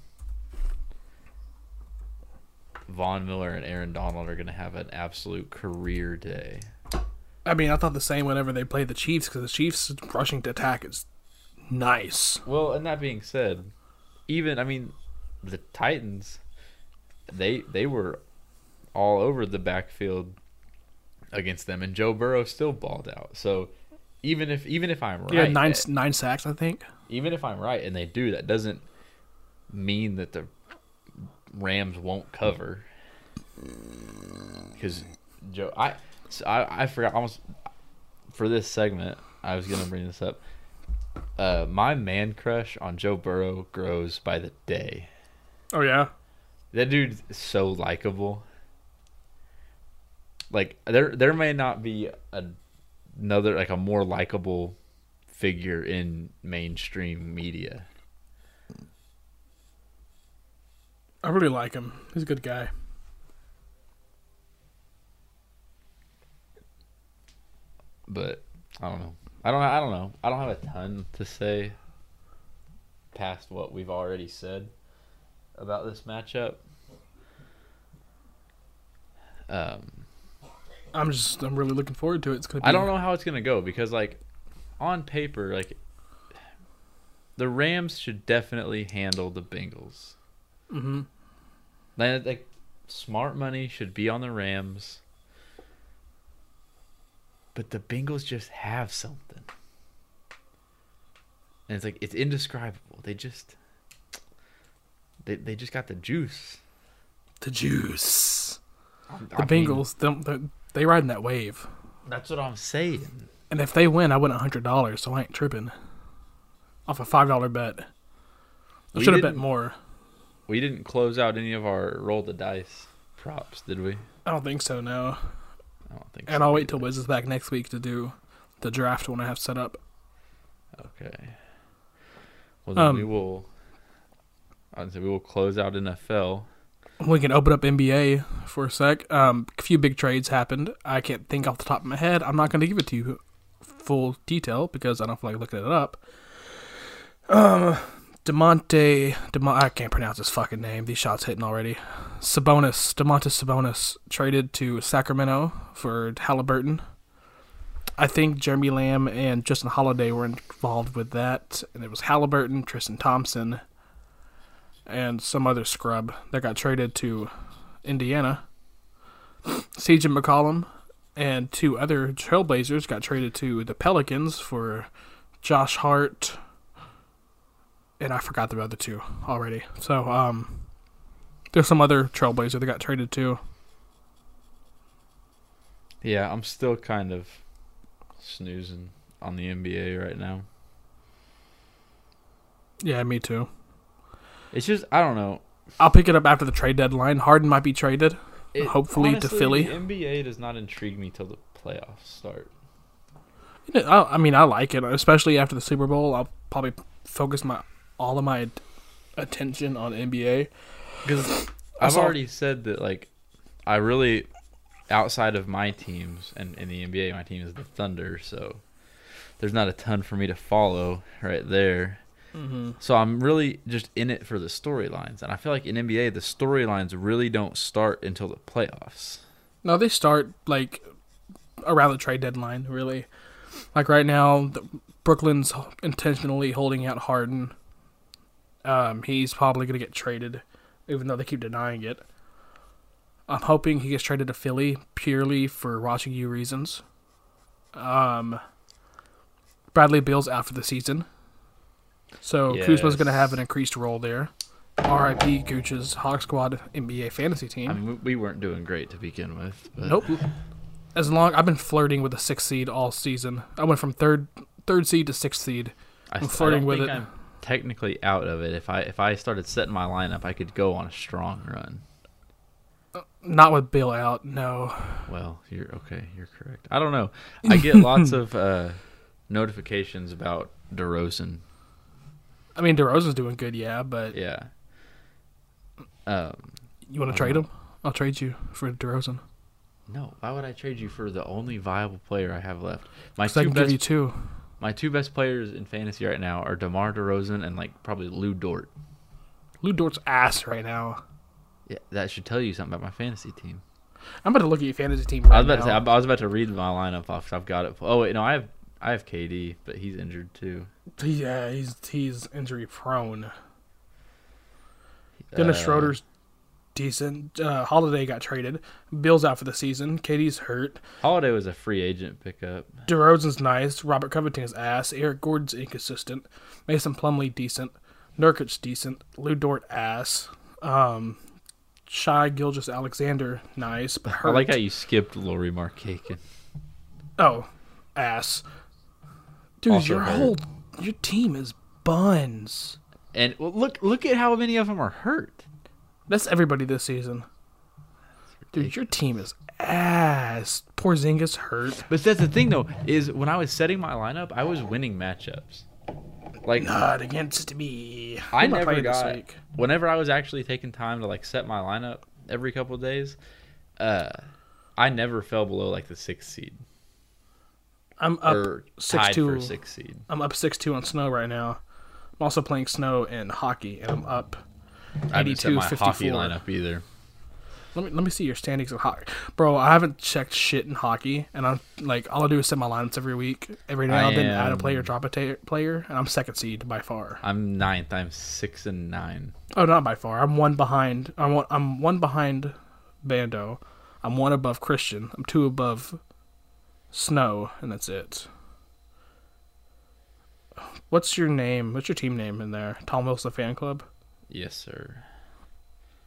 Von Miller and Aaron Donald are gonna have an absolute career day. I mean, I thought the same whenever they played the Chiefs because the Chiefs' rushing to attack is nice. Well, and that being said, even I mean, the Titans, they they were all over the backfield against them, and Joe Burrow still balled out. So even if even if I'm right, Yeah, nine eh, nine sacks, I think. even if I'm right, and they do, that doesn't mean that the Rams won't cover. Because Joe, I, so I I forgot almost for this segment. I was gonna bring this up. Uh, my man crush on Joe Burrow grows by the day. Oh yeah. That dude's so likable. Like there, there may not be a, another like a more likable figure in mainstream media. I really like him. He's a good guy. but I don't know. I don't. I don't know. I don't have a ton to say past what we've already said about this matchup. Um, I'm just I'm really looking forward to it. It's gonna be I don't know how it's gonna go because, like, on paper, like, the Rams should definitely handle the Bengals. Hmm Like, like smart money should be on the Rams. But the Bengals just have something. And it's like it's indescribable. They just they they just got the juice. The juice. The I mean, Bengals, them- they, they riding that wave. that's what I'm saying. And if they win, I win a hundred dollars, so I ain't tripping. Off a five dollar bet. I should have bet more. We didn't close out any of our roll the dice props, did we? I don't think so, no. I don't think so. And so I'll wait till. Wiz is back next week to do the draft one I have set up. Okay. Well, then Um, we will. I'd say we will close out NFL. We can open up NBA for a sec. Um, a few big trades happened. I can't think off the top of my head. I'm not going to give it to you full detail because I don't feel like looking it up. Um, Demonte, Demont, I can't pronounce his fucking name. These shots hitting already. Sabonis, Demontis Sabonis traded to Sacramento for Haliburton. I think Jeremy Lamb and Justin Holiday were involved with that, and it was Haliburton, Tristan Thompson, and some other scrub that got traded to Indiana. [SNIFFS] CJ McCollum and two other Trailblazers got traded to the Pelicans for Josh Hart, and I forgot the other two already. So, um, there's some other Trailblazer that got traded too. Yeah, I'm still kind of snoozing on the NBA right now. Yeah, me too. It's just I don't know. I'll pick it up after the trade deadline. Harden might be traded. It- Hopefully to Philly. The NBA does not intrigue me till the playoffs start. I, I mean, I like it, especially after the Super Bowl. I'll probably focus my all of my attention on NBA. Because I've already said that like I really outside of my teams and in the NBA, my team is the Thunder, so there's not a ton for me to follow right there. Mm-hmm. So I'm really just in it for the storylines, and I feel like in NBA the storylines really don't start until the playoffs. No, they start like around the trade deadline. Really, like right now, the, Brooklyn's intentionally holding out Harden. Um, he's probably gonna get traded, even though they keep denying it. I'm hoping he gets traded to Philly purely for watching you reasons. Um, Bradley Beal's out for the season, so Kuzma's gonna have an increased role there. R.I.P. Gooch's Hawk Squad NBA fantasy team. I mean, we- we weren't doing great to begin with. But Nope. As long I've been flirting with the sixth seed all season. I went from third third seed to sixth seed. I'm I flirting with think it. I'm technically out of it. If I if I started setting my lineup, I could go on a strong run. Not with Beal out, no. Well, you're okay. You're correct. I don't know. I get [LAUGHS] lots of uh, notifications about DeRozan. I mean DeRozan's doing good, yeah, but Yeah. Um. you want to trade don't him? I'll trade you for DeRozan. No. Why would I trade you for the only viable player I have left? My Because I two can give best. you two. My two best players in fantasy right now are DeMar DeRozan and like probably Lu Dort. Lu Dort's ass right now. Yeah, that should tell you something about my fantasy team. I'm about to look at your fantasy team right I was about now. to say I was about to read my lineup off I've got it. Oh wait, no, I have I have KD, but he's injured too. yeah, he's he's injury prone. Dennis Uh, Schroeder's decent. Uh, Holiday got traded. Beal's out for the season. KD's hurt. Holiday was a free agent pickup. DeRozan's nice. Robert Covington's ass. Eric Gordon's inconsistent. Mason Plumlee decent. Nurkic's decent. Lu Dort ass. Um, Shai Gilgeous-Alexander nice, but hurt. I like how you skipped Lauri Markkanen. oh, ass. Dude, Also your hurt. whole your team is buns. And look look at how many of them are hurt. That's everybody this season. Dude, your team is ass. Porzingis hurt. But that's the thing though is when I was setting my lineup, I was winning matchups. Like Not against me. I Who am never got whenever I was actually taking time to like set my lineup every couple of days, uh I never fell below like the sixth seed I'm up six two. for sixth seed. I'm up six two on snow right now. I'm also playing snow and hockey, and I'm up. I haven't set 82, my hockey 54. lineup either. Let me let me see your standings in hockey, bro. I haven't checked shit in hockey, and I'm like all I do is set my lineups every week. Every now I and then, add a player, drop a ta- player, and I'm second seed by far. I'm ninth. I'm six and nine. Oh, not by far. I'm one behind. I'm one, I'm one behind Bando. I'm one above Christian. I'm two above Snow, and that's it. What's your name? What's your team name in there? Tom Wilson Fan Club. Yes, sir.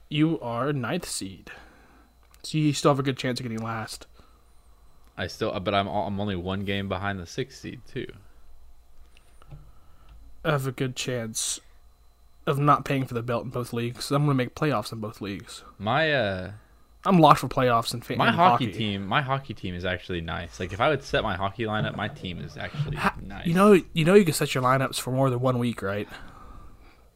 You are ninth seed, so you still have a good chance of getting last. I still, but I'm I'm only one game behind the sixth seed too. I have a good chance of not paying for the belt in both leagues. I'm going to make playoffs in both leagues. My uh, I'm locked for playoffs in, fa- my in hockey, team, my hockey team is actually nice. Like if I would set my hockey lineup, my team is actually nice. You know, you know, you can set your lineups for more than one week, right?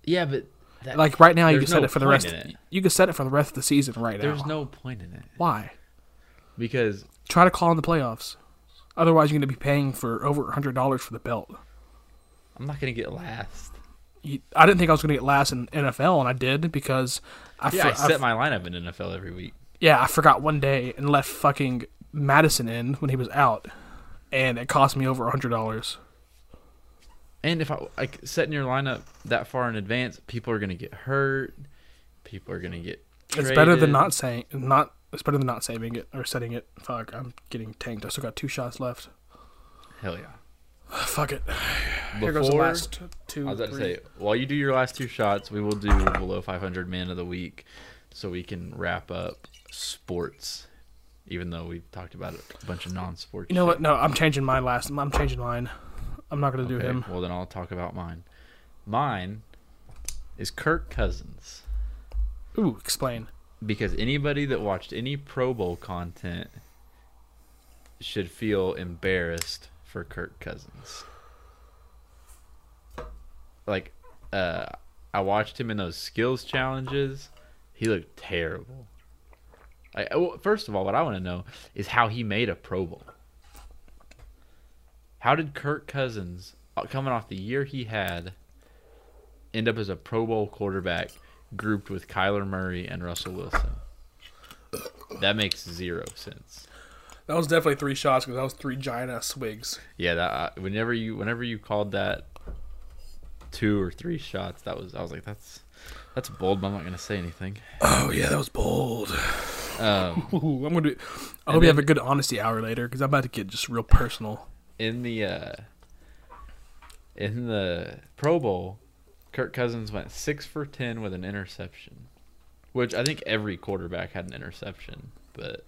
yeah, but that, Like right now, you can There's set it for the rest. it. You can set it for the rest of the season right there's now. There's no point in it Why? because Try to call in the playoffs. Otherwise, you're going to be paying for over hundred dollars for the belt. I'm not gonna get last. You, I didn't think I was going to get last in NFL, and I did because I, Yeah, for- I set my lineup in NFL every week. yeah I forgot one day and left fucking Madison in when he was out, and it cost me over hundred dollars. And if I like setting your lineup that far in advance, people are gonna get hurt. People are gonna get. It's better than not saying not. It's better than not saving it or setting it. Fuck, I'm getting tanked. I still got two shots left. Hell yeah. [SIGHS] Fuck it. Here goes the Before- last two. I was about to say, while you do your last two shots, we will do below 500 man of the week, so we can wrap up sports. Even though we've talked about a bunch of non-sports. You know shit. what? No, I'm changing my last. I'm changing mine. I'm not gonna do him. Well, then I'll talk about mine. Mine is Kirk Cousins Ooh, explain. because anybody that watched any Pro Bowl content should feel embarrassed for Kirk Cousins. Like, uh, I watched him in those skills challenges. He looked terrible. I, well, first of all, what I want to know is how he made a Pro Bowl. How did Kirk Cousins, uh, coming off the year he had, end up as a Pro Bowl quarterback grouped with Kyler Murray and Russell Wilson? That makes zero sense. That was definitely three shots because that was three giant ass swigs. Yeah, that uh, whenever you whenever you called that two or three shots, that was I was like that's that's bold, but I'm not gonna say anything. Oh yeah, that was bold. Um, Ooh, [LAUGHS] I'm gonna. Do, I And hope you have a good honesty hour later because I'm about to get just real personal. In the uh, in the Pro Bowl, Kirk Cousins went six for ten with an interception, which I think every quarterback had an interception. But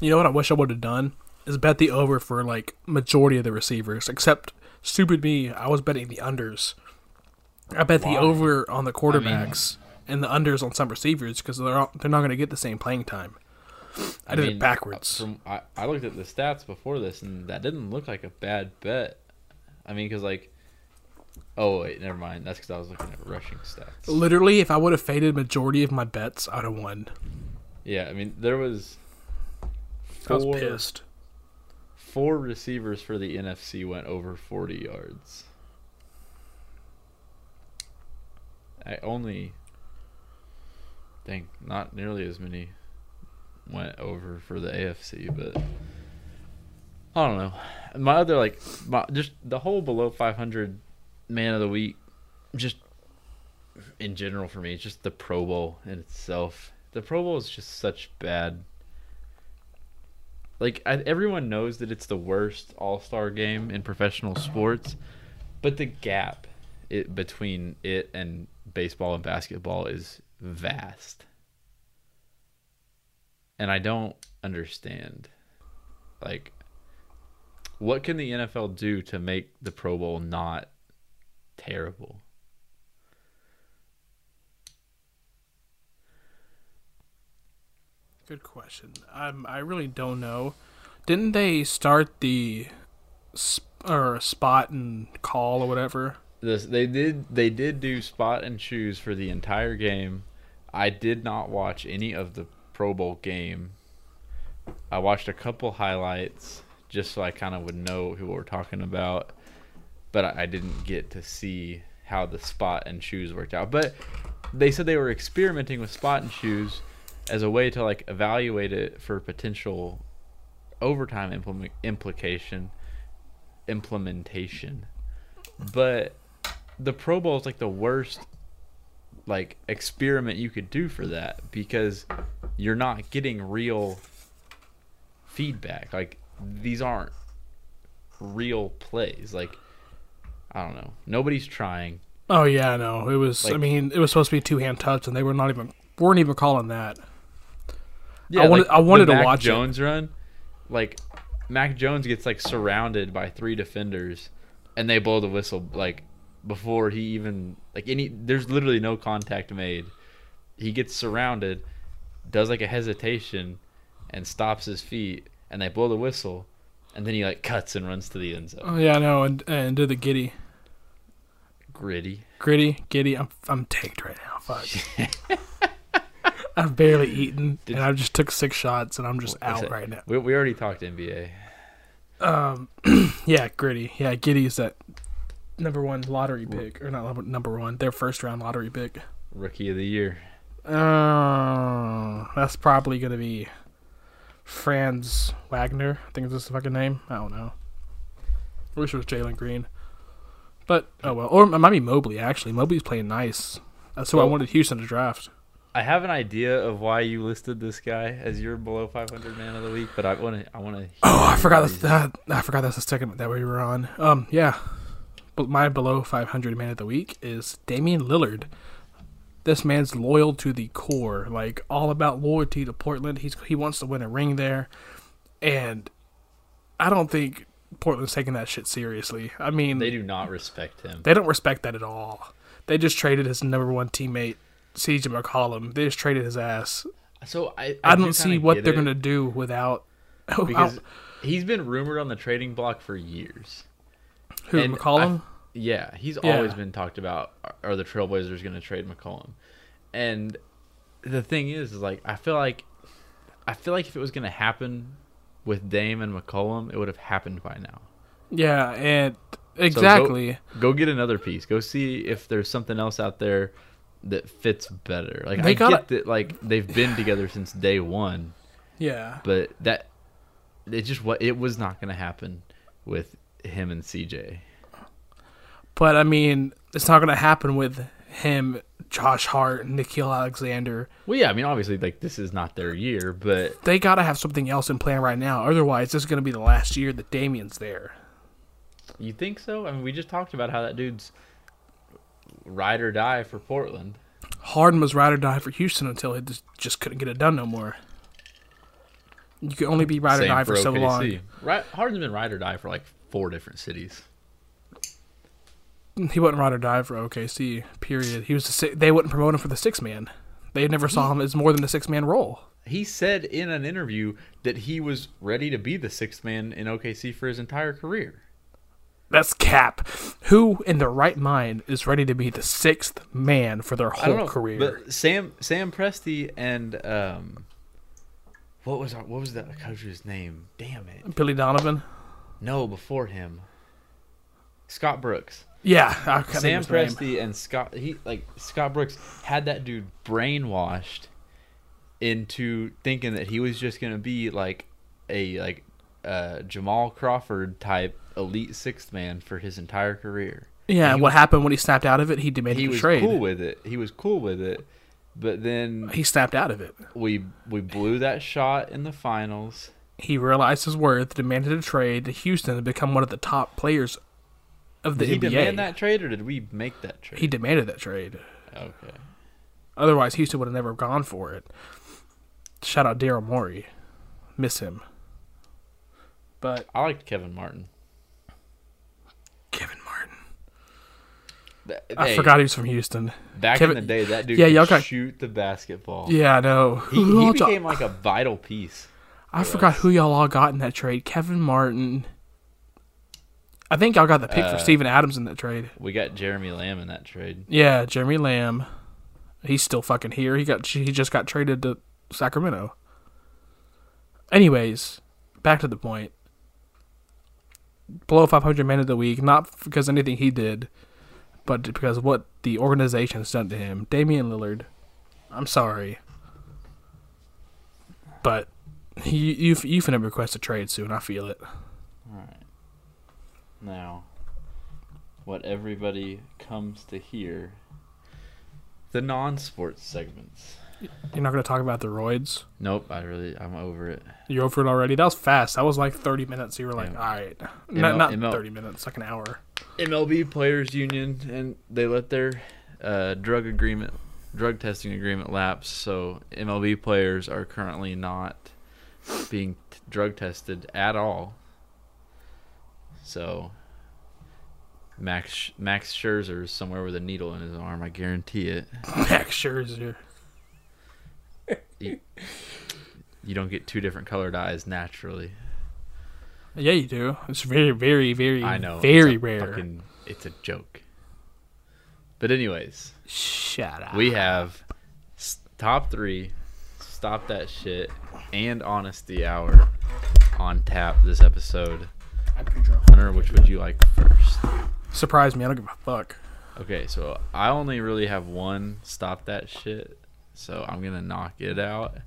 You know what I wish I would have done is bet the over for like majority of the receivers, except stupid me. I was betting the unders. I bet Why? the over on the quarterbacks and the unders on some receivers because they're all, they're not going to get the same playing time. I, did mean, it backwards. From I, I looked at the stats before this, and that didn't look like a bad bet. I mean, because like, oh wait, never mind. That's because I was looking at rushing stats. Literally, if I would have faded majority of my bets, I'd have won. Yeah, I mean there was I was four pissed. four receivers for the NFC went over forty yards. I only think not nearly as many went over for the AFC, but I don't know. My other like my, just the whole below 500 man of the week just in general for me, it's just the Pro Bowl in itself. The Pro Bowl is just such bad like I, everyone knows that it's the worst all-star game in professional sports but the gap it, between it and baseball and basketball is vast and i don't understand like what can the nfl do to make the pro bowl not terrible Good question. Um, I really don't know. Didn't they start the sp- or spot and call or whatever? this they did they did do spot and choose for the entire game. I did not watch any of the Pro Bowl game. I watched a couple highlights just so I kind of would know who we're talking about, but I, didn't get to see how the spot and choose worked out. But they said they were experimenting with spot and choose as a way to like evaluate it for potential overtime implement implication implementation. But the Pro Bowl is like the worst like experiment you could do for that because you're not getting real feedback. Like these aren't real plays. Like I don't know. Nobody's trying. Oh yeah, I know. It was. I mean, it was supposed to be two hand touch, and they were not even weren't even calling that. Yeah, wanted- like, I wanted to Mac watch it. Jones run. Like Mac Jones gets like surrounded by three defenders, and they blow the whistle like before he even like any. There's literally no contact made. He gets surrounded, does like a hesitation, and stops his feet, and they blow the whistle, and then he like cuts and runs to the end zone. Oh yeah, I know. And and did the Giddey, Gritty. gritty, Giddey. I'm I'm tanked right now. Fuck. [LAUGHS] [LAUGHS] I've barely eaten, Did- and I just took six shots, and I'm just out that? right now. We we already talked NBA. Um, [CLEARS THROAT] yeah, gritty. Yeah, Giddey is that number one lottery pick, or not number- one, their first round lottery pick. Rookie of the year. Uh, that's probably gonna be Franz Wagner. I think that's the fucking name. I don't know. I wish it was Jalen Green, but oh well. Or it might be Mobley. Actually, Mobley's playing nice. That's who I wanted Houston to draft. I have an idea of why you listed this guy as your below 500 man of the week, but I want to. I want to. Oh, I forgot that's that. I forgot that's the second that we were on. Um, yeah, my below 500 man of the week is Damian Lillard. This man's loyal to the core, like all about loyalty to Portland. He's he wants to win a ring there, and I don't think Portland's taking that shit seriously. I mean, They do not respect him. They don't respect that at all. They just traded his number one teammate, CJ McCollum. They just traded his ass. So I. I, do don't see what they're it, gonna do without. [LAUGHS] because he's been rumored on the trading block for years. Who and McCollum? Yeah, he's Yeah. always been talked about. Are the Trailblazers going to trade McCollum? And the thing is, is like I feel like, I feel like if it was going to happen with Dame and McCollum, it would have happened by now. Yeah, and exactly. Go get another piece. Go see if there's something else out there that fits better. Like They I gotta- get that, like they've been together since day one, yeah. but that it just what it was not going to happen with him and CJ. But I mean, it's not going to happen with him, Josh Hart, Nickeil Alexander. Well, yeah, I mean, obviously, like this is not their year, but They got to have something else in plan right now. Otherwise, this is going to be the last year that Damian's there. you think so? I mean, we just talked about how that dude's ride or die for Portland. Harden was ride or die for Houston until he just, couldn't get it done no more. You can only be ride or Same die for, so long. Right, Harden's been ride or die for like four different cities. He wasn't ride or die for OKC. Period. He was. The, they wouldn't promote him for the six man. They never saw him as more than a six man role. He said in an interview that he was ready to be the sixth man in OKC for his entire career. That's cap. Who in their right mind is ready to be the sixth man for their I don't whole know, career? but Sam Sam Presti and um, what was our, what was that coach's name? Damn it! Billy Donovan. No, before him, Scott Brooks. Yeah, Sam think of his name. Presti and Scott he like Scott Brooks had that dude brainwashed into thinking that he was just gonna be like a like uh, Jamal Crawford type elite sixth man for his entire career. Yeah, he what was- happened when he snapped out of it? He demanded He a was trade. cool with it. He was cool with it, but then he snapped out of it. we we blew that shot in the finals. He realized his worth, demanded a trade to Houston to become one of the top players of the Did he NBA. demand that trade or did we make that trade? He demanded that trade. okay. Otherwise, Houston would have never gone for it. Shout out Daryl Morey. Miss him. But I liked Kevin Martin. Kevin Martin. I hey, forgot he was from Houston. Back Kevin- in the day, that dude Yeah, could y'all got- shoot the basketball. Yeah, I know. He, he [LAUGHS] became like a vital piece. I forgot who y'all all got in that trade. Kevin Martin. I think y'all got the pick Uh, for Steven Adams in that trade. We got Jeremy Lamb in that trade. Yeah, Jeremy Lamb. He's still fucking here. He got he just got traded to Sacramento. Anyways, back to the point. Below 500 man of the week, not because anything he did, but because what the organization has done to him. Damian Lillard. I'm sorry, but you you you finna request a trade soon. I feel it. All right. Now, what everybody comes to hear the non sports segments. You're not going to talk about the roids. Nope, I really I'm over it. You're over it already. That was fast. That was like 30 minutes. You were like, Yeah. all right, ML not, not ML 30 minutes, like an hour. MLB Players Union, and they let their uh, drug agreement, drug testing agreement lapse. So MLB players are currently not being t- drug tested at all. So Max Max Scherzer is somewhere with a needle in his arm. I guarantee it. Max Scherzer. You don't get two different colored eyes naturally. Yeah, you do. It's very, very, very, I know. very rare. fucking- it's a joke. But anyways. Shut up. We have top three, stop that shit, and honesty hour on tap this episode. Hunter, which would you like first? Surprise me. I don't give a fuck. Okay, so I only really have one stop that shit, so I'm gonna knock it out.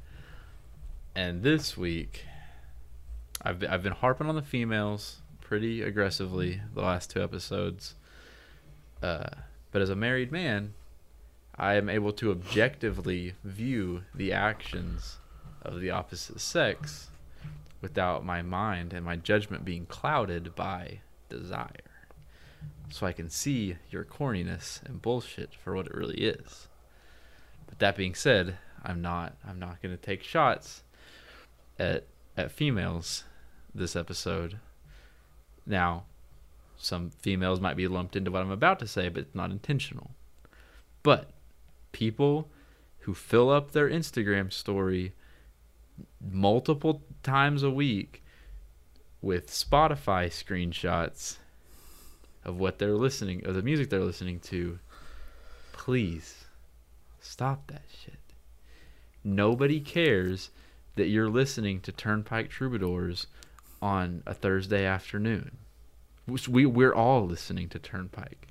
And this week, I've been, I've been harping on the females pretty aggressively the last two episodes. Uh, but as a married man, I am able to objectively view the actions of the opposite sex without my mind and my judgment being clouded by desire so I can see your corniness and bullshit for what it really is. But that being said, I'm not I'm not to take shots at at females this episode. Now, some females might be lumped into what I'm about to say, but it's not intentional. But people who fill up their Instagram story multiple times a week with Spotify screenshots of what they're listening of the music they're listening to please stop that shit nobody cares that you're listening to turnpike troubadours on a thursday afternoon we, we're all listening to turnpike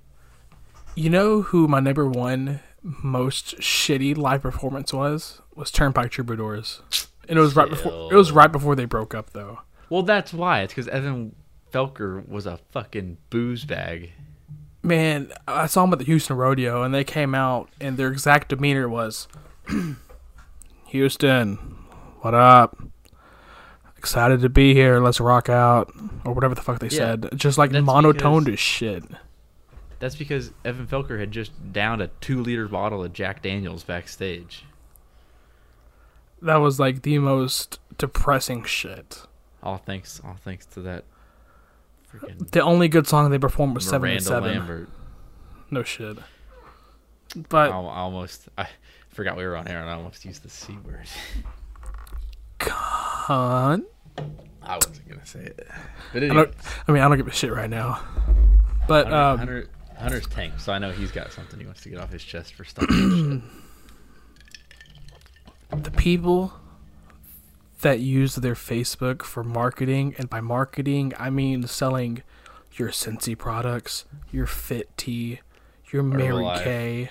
You know who my number one most shitty live performance was? Was Turnpike Troubadours. And it was right before it was right before they broke up though. well that's why it's because evan felker was a fucking booze bag Man, I saw him at the Houston Rodeo and they came out and their exact demeanor was [CLEARS THROAT] Houston, what up? Excited to be here, let's rock out. Or whatever the fuck they Yeah. said. Just like That's monotone because- as shit. that's because evan felker had just downed a two liter bottle of jack daniels backstage That was like the most depressing shit. all thanks all thanks to that The only good song they performed was miranda Seven. lambert No shit. But I almost I forgot we were on air and I almost used the c word. cunt. I wasn't gonna say it, but I, don't, I mean, I don't give a shit right now. But Hunter, um, Hunter, Hunter's tank, so I know he's got something he wants to get off his chest for stuff. [CLEARS THROAT] the people that use their Facebook for marketing, and by marketing, I mean selling your Scentsy products, your Fit Tea, your Mary Herbalife. Kay,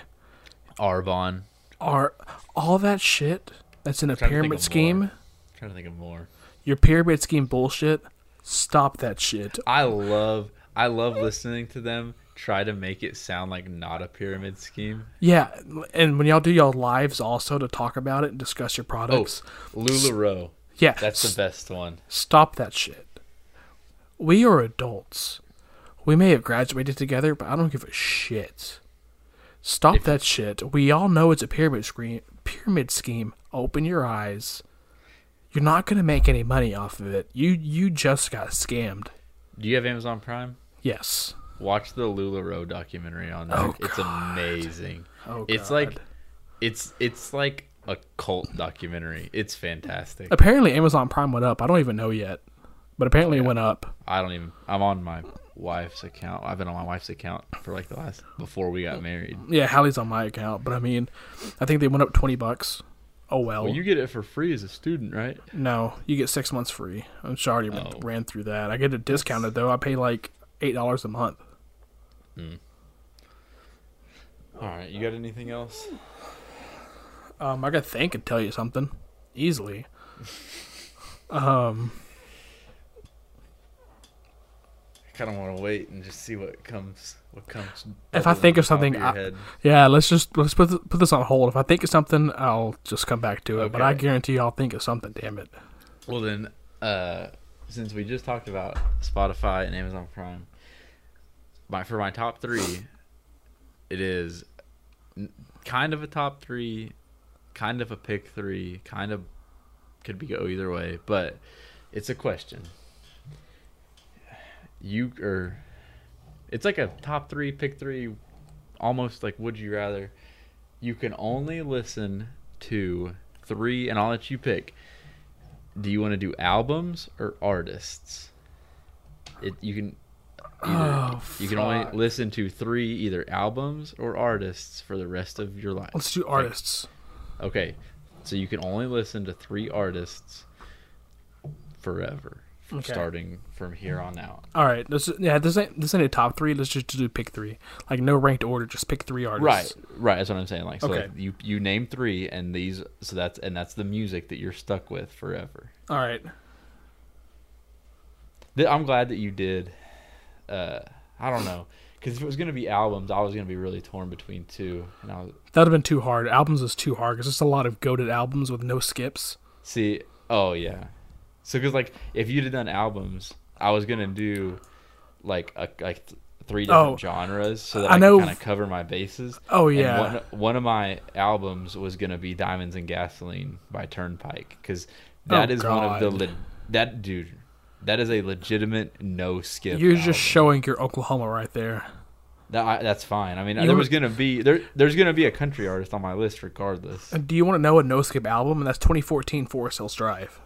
Arbonne. are all that shit that's in a Trying to think pyramid of scheme. more. trying to think of more. Your pyramid scheme bullshit. Stop that shit. I love I love listening to them try to make it sound like not a pyramid scheme. Yeah, and when y'all do y'all lives also to talk about it and discuss your products. Oh, products. Lularoe. yeah, That's the best one. Stop that shit. We are adults. We may have graduated together, but I don't give a shit. Stop If- that shit. We all know it's a pyramid scheme. Pyramid scheme. Open your eyes. You're not gonna make any money off of it. You you just got scammed. Do you have Amazon Prime? Yes. Watch the Lularoe documentary on there. Oh, it's God. amazing. Oh, It's God. like it's it's like a cult documentary. It's fantastic. apparently Amazon Prime went up. I don't even know yet, but apparently it went up. I don't even. I'm on my wife's account. I've been on my wife's account for like the last before we got married. Yeah, Hallie's on my account, but I mean, I think they went up twenty bucks. Oh well. Well, you get it for free as a student, right? No, you get six months free. I'm sorry, I Oh. ran through that. I get it discounted though. I pay like eight dollars a month. All right. You got anything else? Um, I could think and tell you something easily. Um, I kind of want to wait and just see what comes. What comes. If I think of off the top something, your I- Yeah, let's just let's put th- put this on hold. If I think of something, I'll just come back to it. But I guarantee you I'll think of something. Damn it. Well then, uh, since we just talked about Spotify and Amazon Prime, my for my top three, it is kind of a top three, kind of a pick three, kind of could be go either way, but it's a question. You or it's like a top three, pick three, almost like would you rather. You can only listen to three, and I'll let you pick do you want to do albums or artists? It you can either Oh, you can only listen to three either albums or artists for the rest of your life. Let's do artists. okay, so you can only listen to three artists forever, from Okay. starting from here on out. All right. This yeah. This ain't this ain't a top three. Let's just do pick three. Like no ranked order. Just pick three artists. Right, right. That's what I'm saying. Like, so Okay. like you you name three, and these so that's and that's the music that you're stuck with forever. All right. I'm glad that you did. Uh, I don't know, because if it was gonna be albums, I was gonna be really torn between two, and I was That would have been too hard. Albums is too hard because it's a lot of goaded albums with no skips. see. Oh yeah, so because like if you'd have done albums, I was gonna do like a like three different Oh, genres so that I I, know- could kind of cover my bases. Oh And yeah. one, one of my albums was gonna be Diamonds and Gasoline by Turnpike because that Oh, is one of the le- that dude. That is a legitimate no skip. You're just showing your Oklahoma right there. That, I, that's fine. I mean, You there was gonna be there. There's gonna be a country artist on my list regardless. Do you want to know a no skip album? And that's 2014 Forest Hills Drive.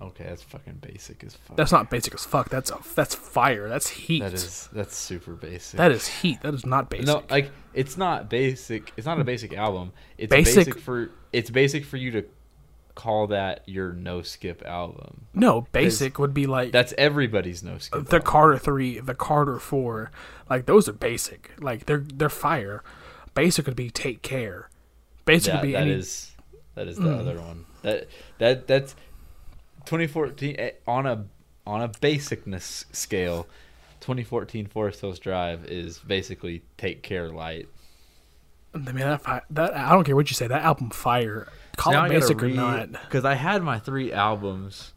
Okay, that's fucking basic as fuck. That's not basic as fuck. That's a, that's fire. That's heat. that is that's super basic. that is heat. That is not basic. no, like it's not basic. It's not a basic album. It's Basic- basic, for it's basic for you to call that your no skip album. no, basic would be like That's everybody's no skip. the album. Carter three, the Carter four. Like those are basic. Like they're they're fire. Basic would be take care. Basic That, would be that any. is that is the Mm. other one. That that that's 2014 eh, on a on a basicness scale. 2014 Forest Hills Drive is basically Take Care Light. I mean that, that I don't care what you say. That album fire. Call it basic or not. Because I had my three albums,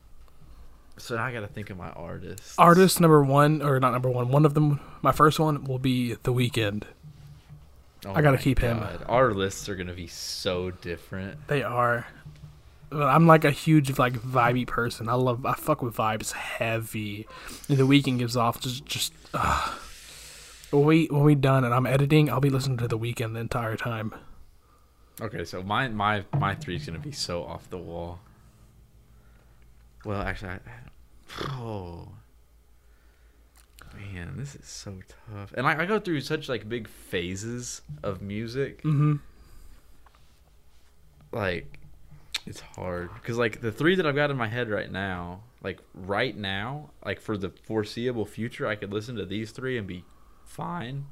so now I got to think of my artists. Artist number one or not number one. One of them. My first one will be The Weeknd. Oh I gotta my keep him. Our lists are gonna be so different. They are. But I'm like a huge like vibey person. I love I fuck with vibes heavy. And the Weeknd gives off just just uh, when we when we done and I'm editing, I'll be listening to the Weeknd the entire time. Okay, so my my my three is gonna be so off the wall. Well, actually, I, oh man, this is so tough, and I, I go through such like big phases of music. Mm-hmm. Like, it's hard because like the three that I've got in my head right now, like right now, like for the foreseeable future, I could listen to these three and be fine.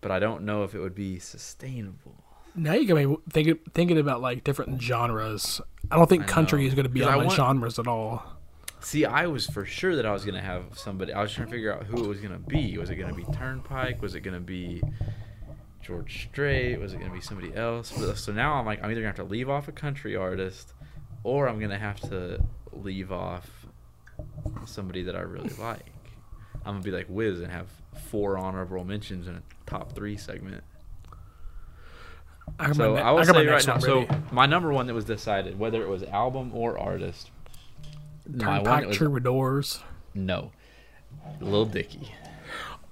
But I don't know if it would be sustainable. Now you got me thinking thinking about like different genres. I don't think I country know. is going to be on my want- genres at all. See, I was for sure that I was gonna have somebody. I was trying to figure out who it was gonna be. Was it gonna be Turnpike? Was it gonna be George Strait? Was it gonna be somebody else? But, so now I'm like, I'm either gonna have to leave off a country artist, or I'm gonna have to leave off somebody that I really like. I'm gonna be like Wiz and have four honorable mentions in a top three segment. I So I will I say right now. one So my number one that was decided, whether it was album or artist, Turnpike Troubadours. no, Lil Dicky.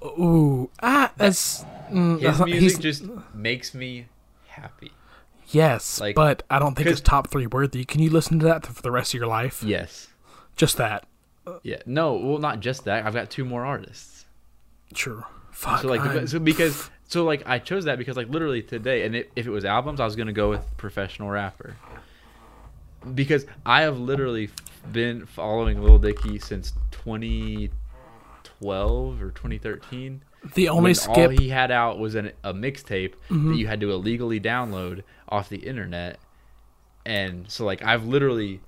Ooh, ah, that's, mm, His that's music just makes me happy. yes, like- but I don't think it's top three worthy. Can you listen to that for the rest of your life? Yes. Just that. Yeah. No. Well, not just that. I've got two more artists. Sure. Fuck. So like, I'm- so because so like I chose that because like literally today, and it, if it was albums, I was gonna go with professional rapper. Because I have literally been following Lil Dicky since 2012 or 2013. the only skip. all he had out was an, a mixtape Mhm. that you had to illegally download off the internet and so like i've literally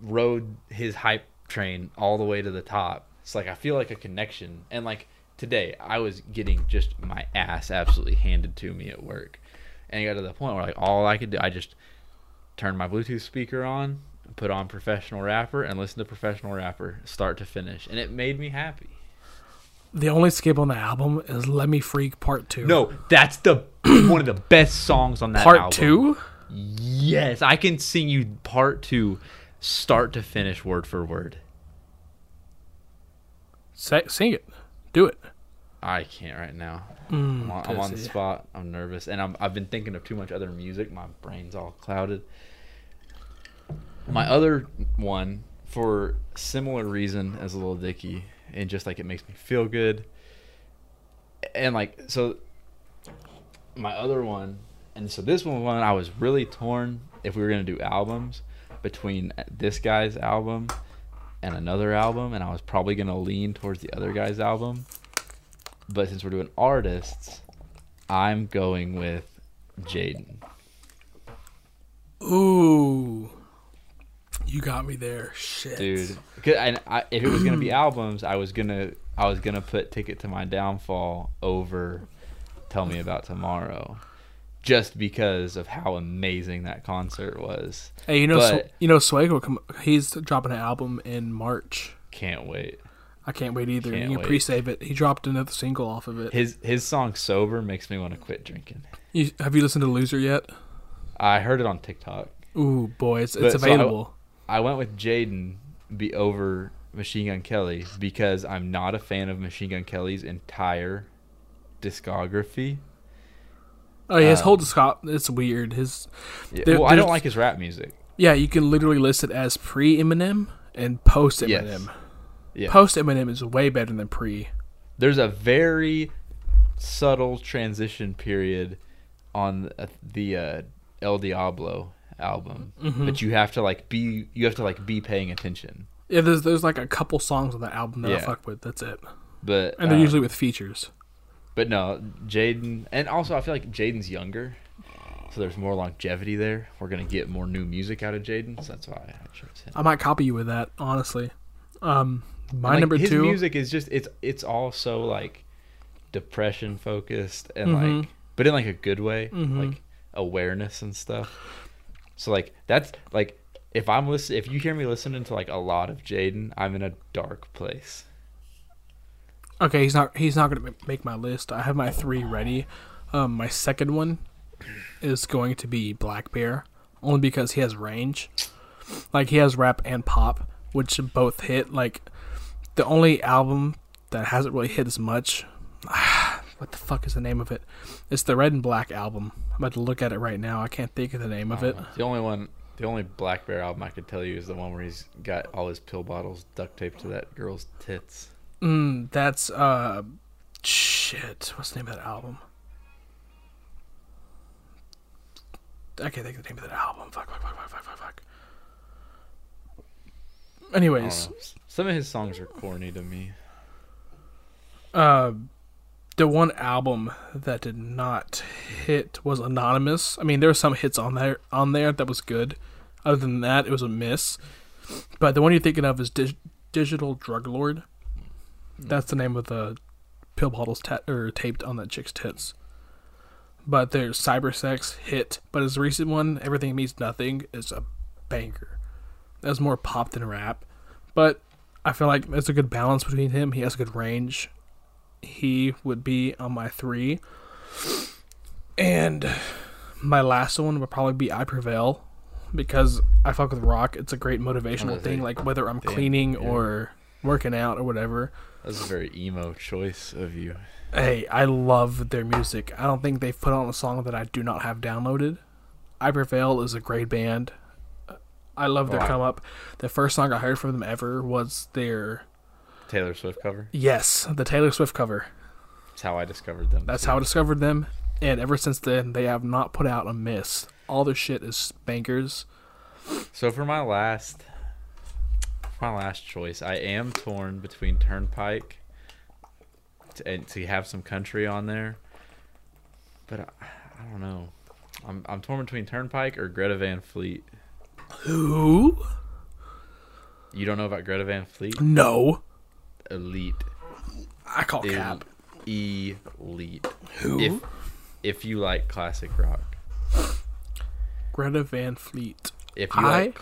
rode his hype train all the way to the top It's like I feel like a connection, and like today I was getting just my ass absolutely handed to me at work, and it got to the point where like all I could do, I just turned my Bluetooth speaker on, put on professional rapper, and listen to professional rapper start to finish, and it made me happy. The only skip on the album is "Let Me Freak" Part Two. No, that's the [CLEARS THROAT] one of the best songs on that Part album. Two. Yes, I can sing you part two, start to finish, word for word. Say, sing it. Do it. I can't right now. Mm, I'm, on, I'm on the spot. I'm nervous, and I'm, I've been thinking of too much other music. My brain's all clouded. My other one, for similar reason as Lil Dicky, and just like it makes me feel good, and like so. My other one, and so this one, one I was really torn if we were gonna do albums between this guy's album and another album, and I was probably gonna lean towards the other guy's album. But since we're doing artists, I'm going with Jaden. Ooh, you got me there. Shit, dude. I, I, if it was gonna be [CLEARS THROAT] albums, I was gonna I was gonna put "Ticket to My Downfall" over "Tell Me About Tomorrow," just because of how amazing that concert was. Hey, you know, Sw- you know, Swag will come. He's dropping an album in March. Can't wait. I can't wait either. Can't you can wait. pre-save it. He dropped another single off of it. His his song "Sober" makes me want to quit drinking. You, have you listened to "Loser" yet? I heard it on TikTok. Ooh, boy, it's, But- it's so I- available. I went with Jaden be over Machine Gun Kelly because I'm not a fan of Machine Gun Kelly's entire discography. oh, yeah, his uh, whole disco- It's weird. His Yeah, There- well, I don't like his rap music. yeah, you can literally list it as pre Eminem and post Eminem. Yes. Yeah. Post Eminem is way better than pre. There's a very subtle transition period on uh, the uh, El Diablo album, Mhm. but you have to like be you have to like be paying attention. Yeah, there's there's like a couple songs on that album that I fuck with. That's it, But and they're uh, usually with features. But no, Jaden, and also I feel like Jaden's younger, so there's more longevity there. We're gonna get more new music out of Jaden, so that's why I chose him. I might copy you with that, honestly. Um, my like, number his two. music is just it's it's all so like depression focused and Mhm. like, but in like a good way, Mhm. like awareness and stuff. So like that's like if I'm listen if you hear me listening to like a lot of Jaden, I'm in a dark place. Okay, he's not he's not gonna make my list. I have my three ready. Um, my second one is going to be Black Bear, only because he has range. Like he has rap and pop, which both hit. Like the only album that hasn't really hit as much. [SIGHS] what the fuck is the name of it? It's the Red and Black album. I'm about to look at it right now. I can't think of the name of it. Uh, The only one, the only Black Bear album I could tell you is the one where he's got all his pill bottles duct taped to that girl's tits. Mm, that's uh, shit. What's the name of that album? I can't think of the name of that album. Fuck, fuck, fuck, fuck, fuck, fuck, fuck. Anyways, know. Some of his songs are corny to me. uh, the one album that did not hit was Anonymous. I mean, there were some hits on there on there that was good. Other than that, it was a miss. But the one you're thinking of is Dig- Digital Drug Lord. That's the name of the pill bottles ta- or taped on that chick's tits. But there's Cybersex hit, but his recent one, Everything Means Nothing, is a banger. That's more pop than rap, but I feel like there's a good balance between him. He has a good range. He would be on my three, and my last one would probably be I Prevail, because I fuck with rock. It's a great motivational thing. Like whether I'm damn, cleaning yeah. or working out or whatever. That's a very emo choice of you. Hey, I love their music. I don't think they've put on a song that I do not have downloaded. I Prevail is a great band. I love oh, their Oh, I- come up. The first song I heard from them ever was their Taylor Swift cover. yes, the Taylor Swift cover. That's how I discovered them. That's too. how I discovered them, and ever since then they have not put out a miss. All their shit is bankers. So for my last, for my last choice, I am torn between Turnpike to, and to have some country on there, but I, I don't know. I'm I'm torn between Turnpike or Greta Van Fleet. Who? You don't know about Greta Van Fleet? No. elite. I call El- cap. Elite. Who? If if you like classic rock, Greta Van Fleet. if you I like,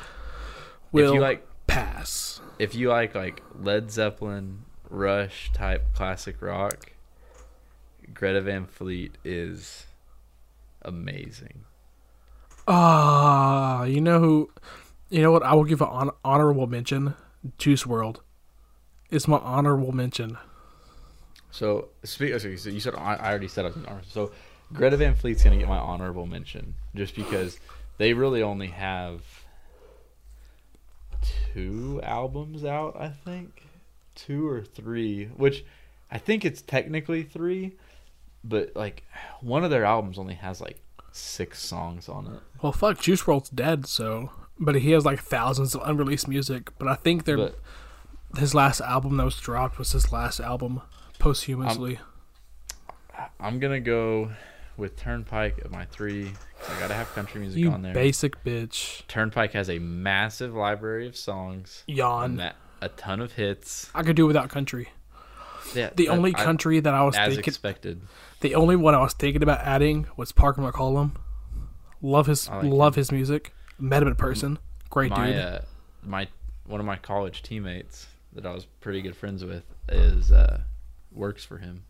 will if you like, pass. if you like like Led Zeppelin, Rush type classic rock, Greta Van Fleet is amazing. Ah, you know who? You know what? I will give an hon- honorable mention. Juice WRLD. It's my honorable mention. So speak. okay, So you said I already said I was. So Greta Van Fleet's gonna get my honorable mention just because they really only have two albums out. I think two or three, which I think it's technically three, but like one of their albums only has like six songs on it. Well, fuck, Juice WRLD's dead, so. But he has like thousands of unreleased music. But I think they're But his last album that was dropped was his last album posthumously. I'm gonna go with Turnpike at my three. I gotta have country music you on there. basic bitch. Turnpike has a massive library of songs. Yawn. Ma- a ton of hits. I could do without country. Yeah, The that- only I- country that I was as thinking, expected. The only one I was thinking about adding was Parker McCollum. Love his, like love his music. Met him in person. Great my dude. uh, my one of my college teammates that I was pretty good friends with is uh, works for him.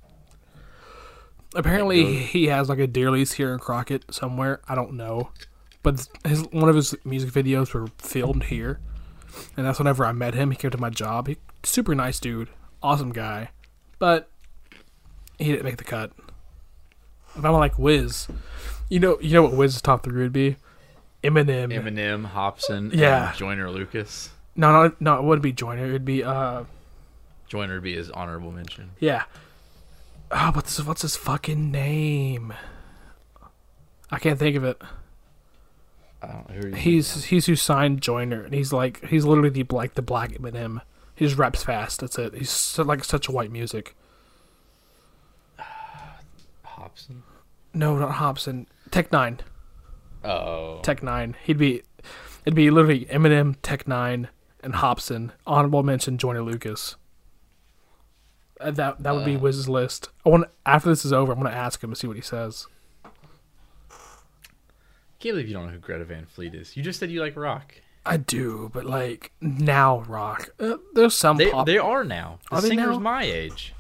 Apparently, he has like a deer lease here in Crockett somewhere. I don't know, but his one of his music videos were filmed here, and that's whenever I met him. He came to my job. He super nice dude, awesome guy, but he didn't make the cut. If I'm like Wiz, you know, you know what Wiz's top three would be? Eminem. Eminem, Hopsin, Yeah. and Joyner Lucas. No, no, no. It wouldn't be Joyner. It'd be uh, Joyner would be his honorable mention. yeah. Ah, what's what's his fucking name? I can't think of it. I don't know who He's he's who signed Joyner, and he's like he's literally the like the black Eminem. He just raps fast. That's it. He's so, like such a white music. Hopsin. No, not Hopsin. Tech Nine. Oh, Tech N9ne. He'd be. It'd be literally Eminem, Tech N9ne, and Hopsin. Honorable mention Joyner Lucas. Uh, that that would be Uh. Wiz's list. I want after this is over, I'm gonna ask him to see what he says. can't believe you don't know who Greta Van Fleet is. You just said you like rock. I do, but like now rock. Uh, there's some They pop. they are now. The Are singer's my age.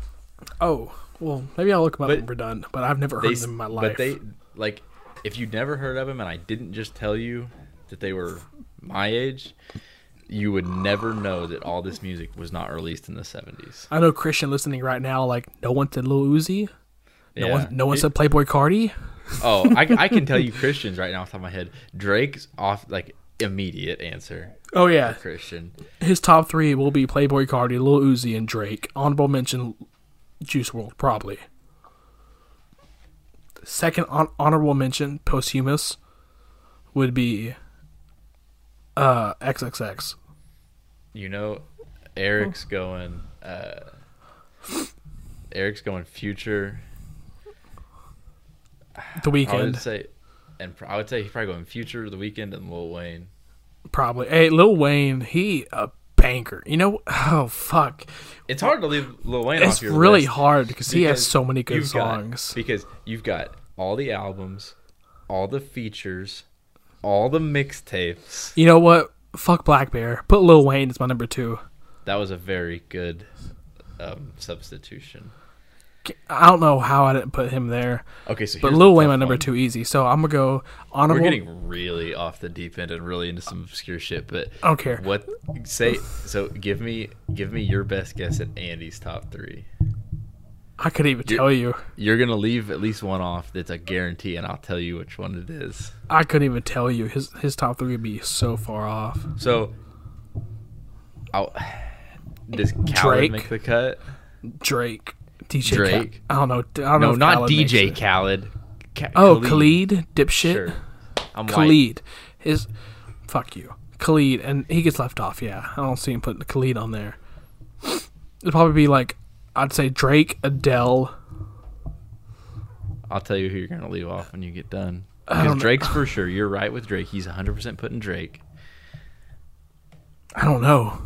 Oh, well, maybe I'll look them up But- when we're done. But I've never They heard s- them in my life. But they like if you'd never heard of them and I didn't just tell you that they were my age, you would never know that all this music was not released in the 70s. I know Christian listening right now. Like, no one said Lil Uzi. No Yeah. one, no one It- said Playboi Carti. Oh, I, I can tell you [LAUGHS] Christians right now off the top of my head. Drake's off like immediate answer. Oh yeah, Christian. his top three will be Playboi Carti, Lil Uzi, and Drake. Honorable mention, Juice WRLD probably. Second hon- honorable mention, posthumous, would be uh XXX. You know, Eric's going. Uh, Eric's going future. The I would Weeknd, say, and I would say he's probably going future, the Weeknd, and Lil Wayne. probably. Hey, Lil Wayne, he a banker. You know? [SIGHS] Oh fuck, It's hard to leave Lil Wayne it's off your really list hard because he has so many good you've got- songs. because you've got all the albums, all the features, all the mixtapes. You know what? Fuck Black Bear. Put Lil Wayne as my number two. That was a very good um, substitution. I don't know how I didn't put him there, Okay, so but Lil the Wayne my number one. two easy. So I'm gonna go honorable. We're getting really off the deep end and really into some obscure shit, but I don't care. what say? So give me give me your best guess at Andy's top three. I could even You're- tell you. You're gonna leave at least one off. That's a guarantee, and I'll tell you which one it is. I couldn't even tell you. His his top three would be so far off. So, I'll, does Khaled Drake. make the cut? Drake, DJ, Drake. I don't know. I don't know No, if not Khaled DJ. Khaled. Ka- Oh, Khalid, dipshit. Sure. I'm white. Khalid, his fuck you, Khalid, and he gets left off. Yeah, I don't see him putting Khalid on there. It'd probably be like I'd say Drake, Adele. I'll tell you who you're gonna leave off when you get done. Because don't know. Drake's for sure. You're right with Drake. He's 100 percent putting Drake. I don't know.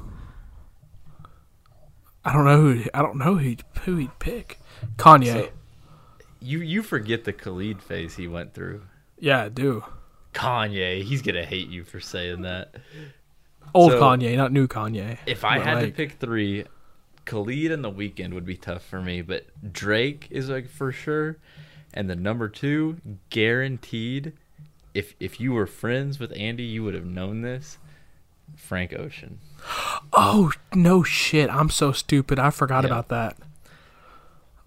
I don't know who I don't know who he'd, who he'd pick. Kanye. So, you you forget the Khalid phase he went through. yeah, I do. Kanye, he's gonna hate you for saying that. Old So- Kanye, not new Kanye. If I But, had to pick three, Khalid and The Weeknd would be tough for me, but Drake is like for sure, and the number two guaranteed. If if you were friends with Andy, you would have known this. Frank Ocean. Oh no shit! I'm so stupid. I forgot Yeah. about that.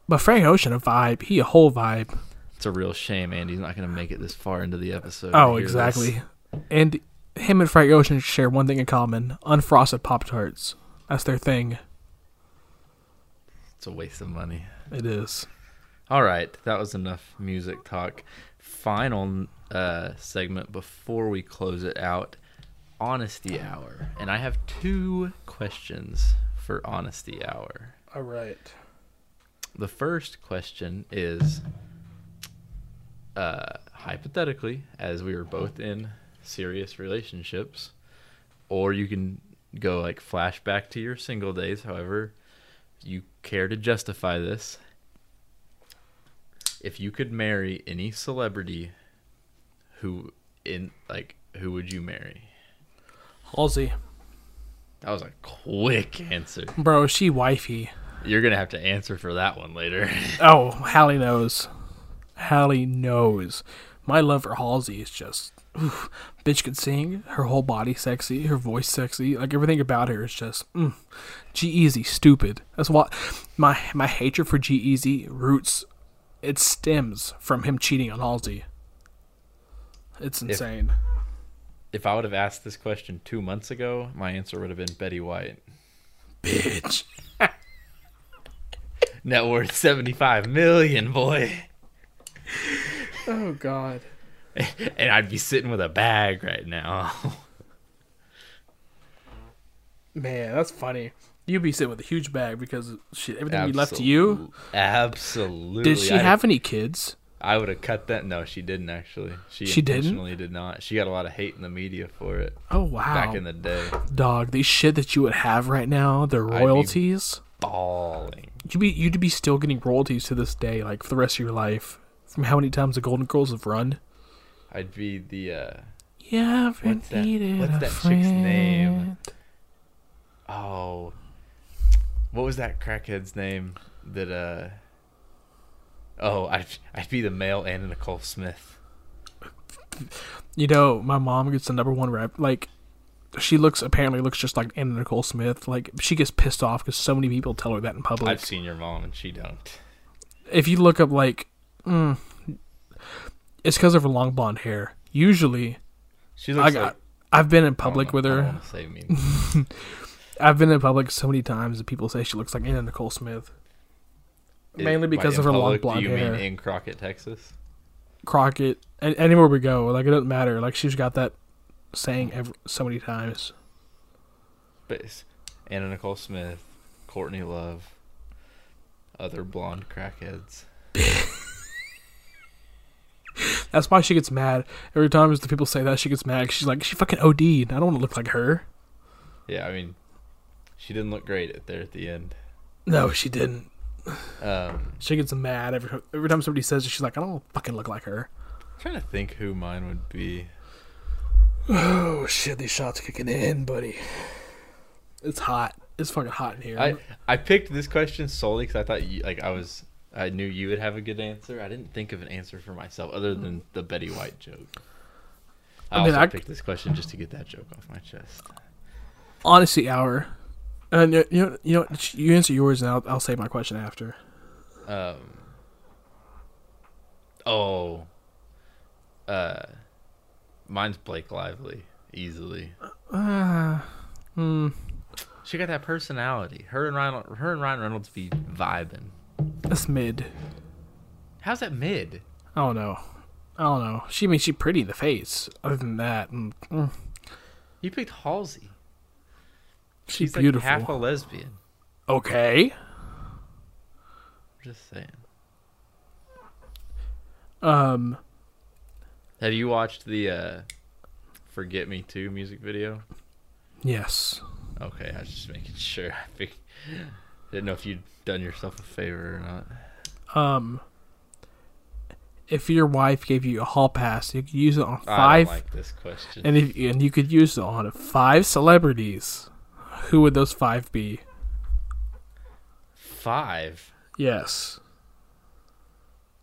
But Frank Ocean a vibe. He a whole vibe. It's a real shame Andy's not going to make it this far into the episode. Oh, hear this. exactly. And him and Frank Ocean share one thing in common: unfrosted Pop Tarts. That's their thing. It's a waste of money. It is. All right, that was enough music talk. Final uh, segment before we close it out honesty hour. And I have two questions for honesty hour. All right. The first question is uh, hypothetically, as we were both in serious relationships, or you can go like flashback to your single days, however you care to justify this. If you could marry any celebrity, who in like who would you marry? Halsey, That was a quick answer. bro, she wifey. You're gonna have to answer for that one later. [LAUGHS] Oh, Hallie knows. Hallie knows. My love for Halsey is just, oof. bitch could sing. Her whole body sexy. Her voice sexy. Like everything about her is just, mm. G-Eazy stupid. That's what my my hatred for G-Eazy roots. It stems from him cheating on Halsey. It's insane. if I would have asked this question two months ago, my answer would have been Betty White. bitch. [LAUGHS] Net worth seventy five million, boy. Oh God. [LAUGHS] and I'd be sitting with a bag right now. Man, that's funny. You'd be sitting with a huge bag because shit, everything we left to you. Absolutely. Did she I'd- have any kids? I would have cut that. No, she didn't actually. She, She didn't? intentionally did not. She got a lot of hate in the media for it Oh wow. back in the day. Dog, these shit that you would have right now, the royalties. Bawling. You'd be you'd be still getting royalties to this day, like for the rest of your life. From how many times the Golden Girls have run. I'd be the. uh haven't What's that- what's that chick's name? Oh, what was that crackhead's name? That uh. Oh, I'd I'd be the male Anna Nicole Smith. You know, my mom gets the number one rep. Like, she looks apparently looks just like Anna Nicole Smith. Like, she gets pissed off because so many people tell her that in public. I've seen your mom and she don't. if you look up like, mm, it's because of her long blonde hair. Usually, She I looks got. like. I've been in public know- with her. say. [LAUGHS] I've been in public so many times that people say she looks like Anna Nicole Smith. Mainly because of her long blonde do you hair. mean in Crockett, Texas? Crockett, anywhere we go, like it doesn't matter. Like she's got that saying ever so many times. But Anna Nicole Smith, Courtney Love, other blonde crackheads. [LAUGHS] That's why she gets mad every time. As the people say that she gets mad. she's like, she fucking OD'd. I don't want to look like her. Yeah, I mean, she didn't look great at there at the end. No, she didn't. Um, She gets mad every every time somebody says it. She's like, I don't fucking look like her. I'm trying to think who mine would be. Oh shit, these shots kicking in, buddy. It's hot. It's fucking hot in here. I I picked this question solely because I thought you, like I was I knew you would have a good answer. I didn't think of an answer for myself other than the Betty White joke. I, I mean, also I- picked this question just to get that joke off my chest. Honesty hour. And you you know, you know, you answer yours, and I'll, I'll say my question after. Um. Oh. Uh, mine's Blake Lively easily. Uh, hmm. She got that personality. Her and Ryan, her and Ryan Reynolds be vibing. That's mid. How's that mid? I don't know. I don't know. She I mean she pretty the face. Other than that, mm, mm, You picked Halsey. She's She's like beautiful. half a lesbian. okay. Just saying. Um. Have you watched the uh, "Forget Me Too" music video? Yes. Okay, I was just making sure. [LAUGHS] I Didn't know if you'd done yourself a favor or not. Um, if your wife gave you a hall pass, you could use it on I five, don't like this question. and if and you could use it on five celebrities. Who would those five be? Five. Yes.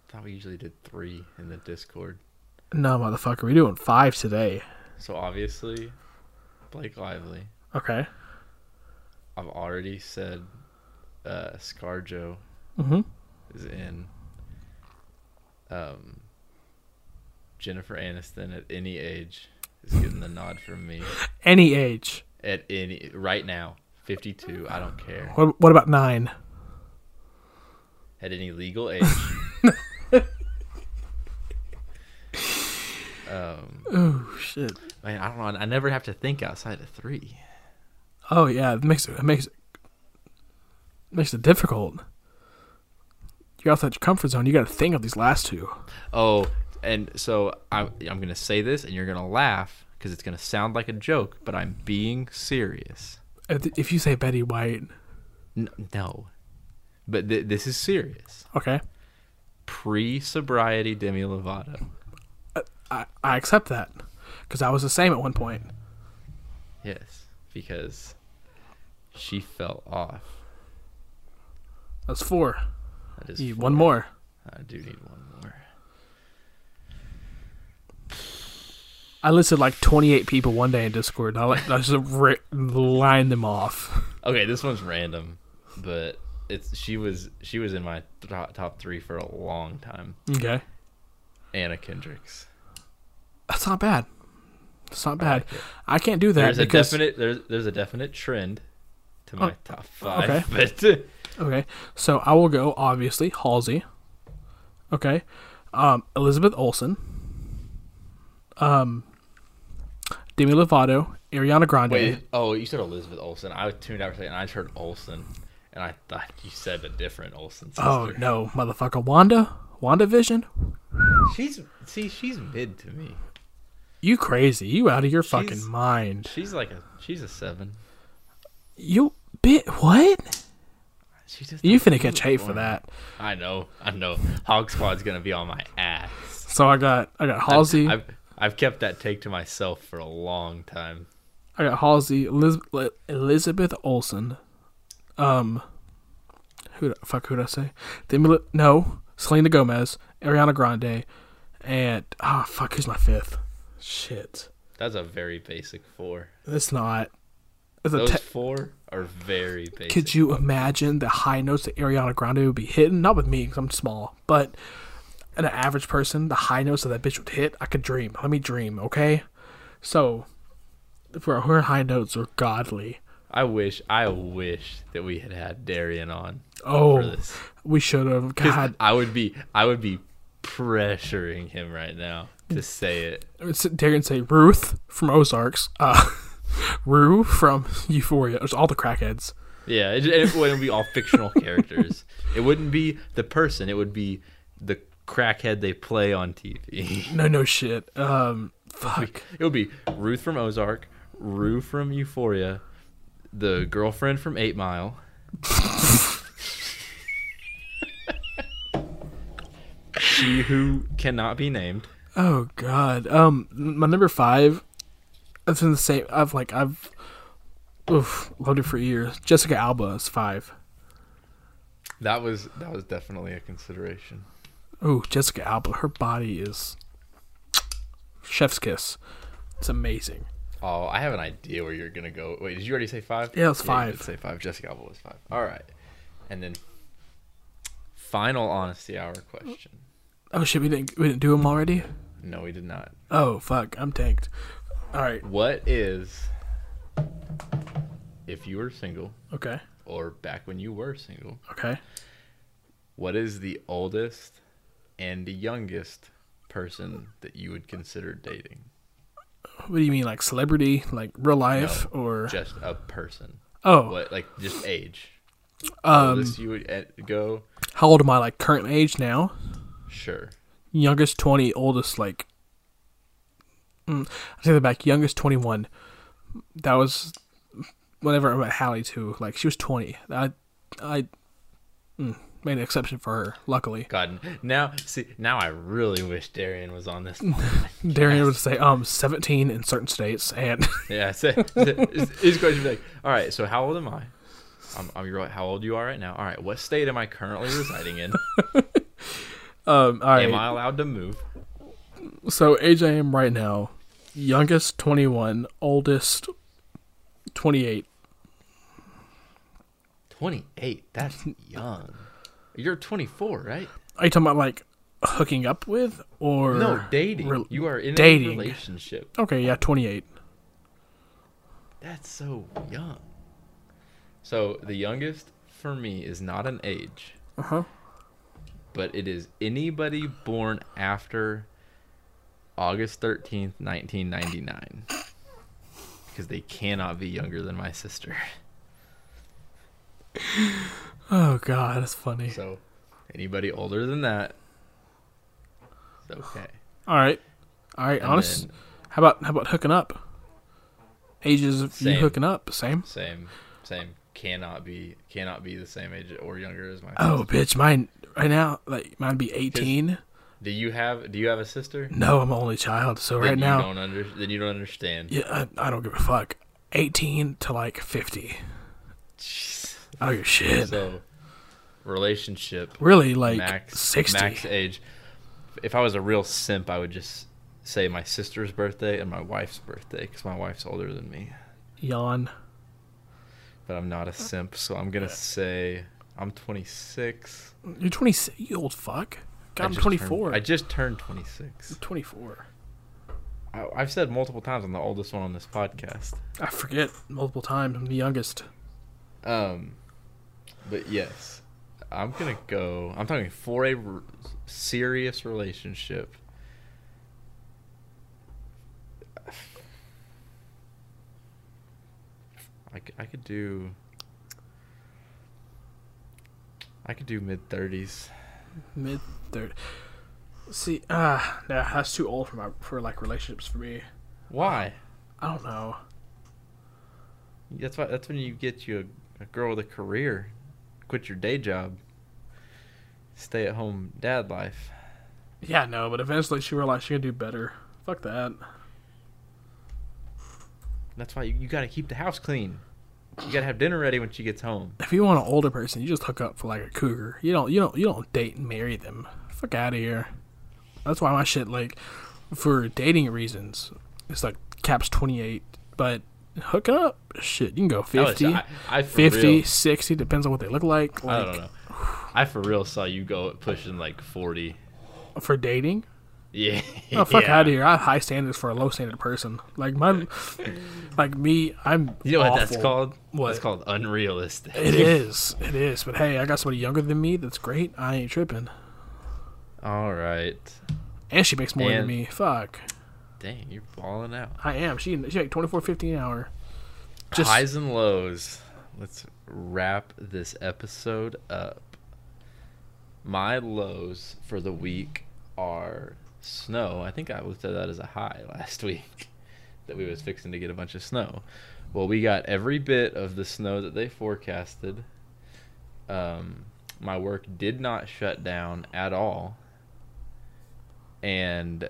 thought we usually did three in the Discord. No, motherfucker, we're doing five today. So obviously, Blake Lively. Okay. I've already said uh, ScarJo Mm-hmm. is in. Um, Jennifer Aniston at any age is getting the nod from me. Any age. At any right now, fifty-two. I don't care. What, what about nine? At any legal age. [LAUGHS] um, Oh shit. man, I don't know. I never have to think outside of three. Oh yeah, it makes it, it makes it makes it difficult. You're outside your comfort zone. You got to think of these last two. Oh, and so I'm I'm gonna say this, and you're gonna laugh because it's gonna sound like a joke, but I'm being serious. Uh, if, if you say Betty White, N- no, but th- this is serious. okay, Pre-sobriety Demi Lovato. Uh, I, I accept that because I was the same at one point. Yes, because she fell off. That's four. That is four. one more. I do need one more. I listed like 28 people one day in Discord. I like I just ri- line them off. Okay, this one's random, but it's she was she was in my top, top three for a long time. Okay, Anna Kendricks. that's not bad. It's not I bad. like it. I can't do that There's a because definite there's there's a definite trend to my Oh, top five. okay. [LAUGHS] But okay. So I will go obviously Halsey. Okay, um, Elizabeth Olsen. Um, Demi Lovato, Ariana Grande. wait, oh, you said Elizabeth Olsen. I tuned out for a second, and I just heard Olsen, and I thought you said a different Olsen sister. Oh no, motherfucker, Wanda, Wanda Vision. she's see, she's mid to me. You crazy? You out of your She's- fucking mind? She's like a she's a seven. You bit what? She just You finna catch hate for that. I know, I know. Hog Squad's gonna be on my ass. So I got I got Halsey. I've, I've I've kept that take to myself for a long time. I got Halsey, Eliz- Elizabeth Olsen. Um, who the fuck who'd I say? Demi, Lo- no, Selena Gomez, Ariana Grande, and ah fuck, who's my fifth? Shit, That's a very basic four. it's not. It's a Those te- four are very basic. could you imagine the high notes that Ariana Grande would be hitting? Not with me, because I'm small, but an average person, the high notes that that bitch would hit, I could dream. Let me dream, okay? So, for her high notes are godly. I wish I wish that we had had Darian on Oh, we should have. God, I would be I would be pressuring him right now to say it. Darian say Ruth from Ozarks, uh, [LAUGHS] Rue from Euphoria. It's all the crackheads. Yeah, it, it wouldn't be all fictional [LAUGHS] characters. It wouldn't be the person. It would be the crackhead they play on TV. [LAUGHS] No, no shit. Um, fuck. It would be Ruth from Ozark, Rue from Euphoria, the girlfriend from Eight Mile. [LAUGHS] she who cannot be named. Oh God. Um, my number five. That's in the same. I've like I've, oof, loved it for years. Jessica Alba is five. That was that was definitely a consideration. Ooh, Jessica Alba. Her body is chef's kiss. It's amazing. Oh, I have an idea where you're gonna go. Wait, did you already say five? Yeah, it's you five. say five. Jessica Alba was five. All right, and then final honesty hour question. Oh shit, we didn't we didn't do them already. No, we did not. Oh fuck, I'm tanked. All right. What is if you were single Okay. or back when you were single? Okay. What is the oldest and the youngest person that you would consider dating? What do you mean, like celebrity, like real life, or Just a person. oh, What like just age? um, you would eh, go? how old am I? Like current age now? Sure. Youngest twenty, oldest like. Mm, I take that back. Youngest twenty one. That was whenever I met Hallie too. Like she was twenty. I I mm, made an exception for her. Luckily, God, now see, now I really wish Darian was on this. [LAUGHS] Darian would say, um, 17 in certain states, and [LAUGHS] yeah, so, [LAUGHS] his, his question be like, all right, so how old am I? I'm, I'm. How old you are right now? All right, what state am I currently residing in? um, all right. Am I allowed to move? So age I am right now, youngest 21, oldest 28. 28. That's young. You're 24, right? Are you talking about like hooking up with or No, dating. Rel- you are in dating. a relationship. Okay, yeah, 28. That's so young. So the youngest for me is not an age, Uh huh. but it is anybody born after August 13th, 1999. Because they cannot be younger than my sister. [LAUGHS] Oh god, that's funny. So anybody older than that, it's okay. All right, all right. And Honest. then How about how about hooking up? Ages of you hooking up, same. same, same. Cannot be, cannot be the same age or younger as my. Oh, bitch, mine right now like mine be 18. Do you have? Do you have a sister? No, I'm only child, so Then right you now, don't under, then you don't understand. yeah, I, I don't give a fuck. 18 to like 50. Jeez. I don't give a shit. So, relationship really, like max 60. max age. If I was a real simp, I would just say my sister's birthday and my wife's birthday because my wife's older than me. Yawn. But I'm not a simp, so I'm gonna say I'm 26. You're 26, you old fuck. God, I'm 24. Turned, I just turned 26. 24. I, I've said multiple times I'm the oldest one on this podcast. I forget multiple times. I'm the youngest. Um, but yes, I'm gonna go. I'm talking for a r- serious relationship. I could do. I could do mid thirties. Mid 30. See, ah, nah, that's too old for my for like relationships for me. Why? I don't know. That's why. That's when you get you a, a girl with a career. Quit your day job. Stay at home dad life. Yeah, no, but eventually she realized she could do better. Fuck that. That's why you, you got to keep the house clean. You got to have dinner ready when she gets home. If you want an older person, you just hook up for like a cougar. You don't, you don't, you don't date and marry them. Fuck out of here. That's why my shit like, for dating reasons, it's like caps twenty eight. But hooking up, shit, you can go That was- 50, I, I 50, real- 60, depends on what they look like. I don't know. I for real saw you go pushing like forty. for dating. Yeah. Oh fuck [LAUGHS] yeah. out of here! I have high standards for a low standard person. Like my, like me, I'm. You know what that's called? What? That's called unrealistic. It [LAUGHS] is. It is. But hey, I got somebody younger than me. That's great. I ain't tripping. All right. And she makes more than me. Fuck. Dang, you're balling out. I am. She she twenty four fifty an hour. Just Highs and lows. Let's wrap this episode up. My lows for the week are snow. I think I looked at that as a high last [LAUGHS] week that we was fixing to get a bunch of snow. Well, we got every bit of the snow that they forecasted. Um, my work did not shut down at all. And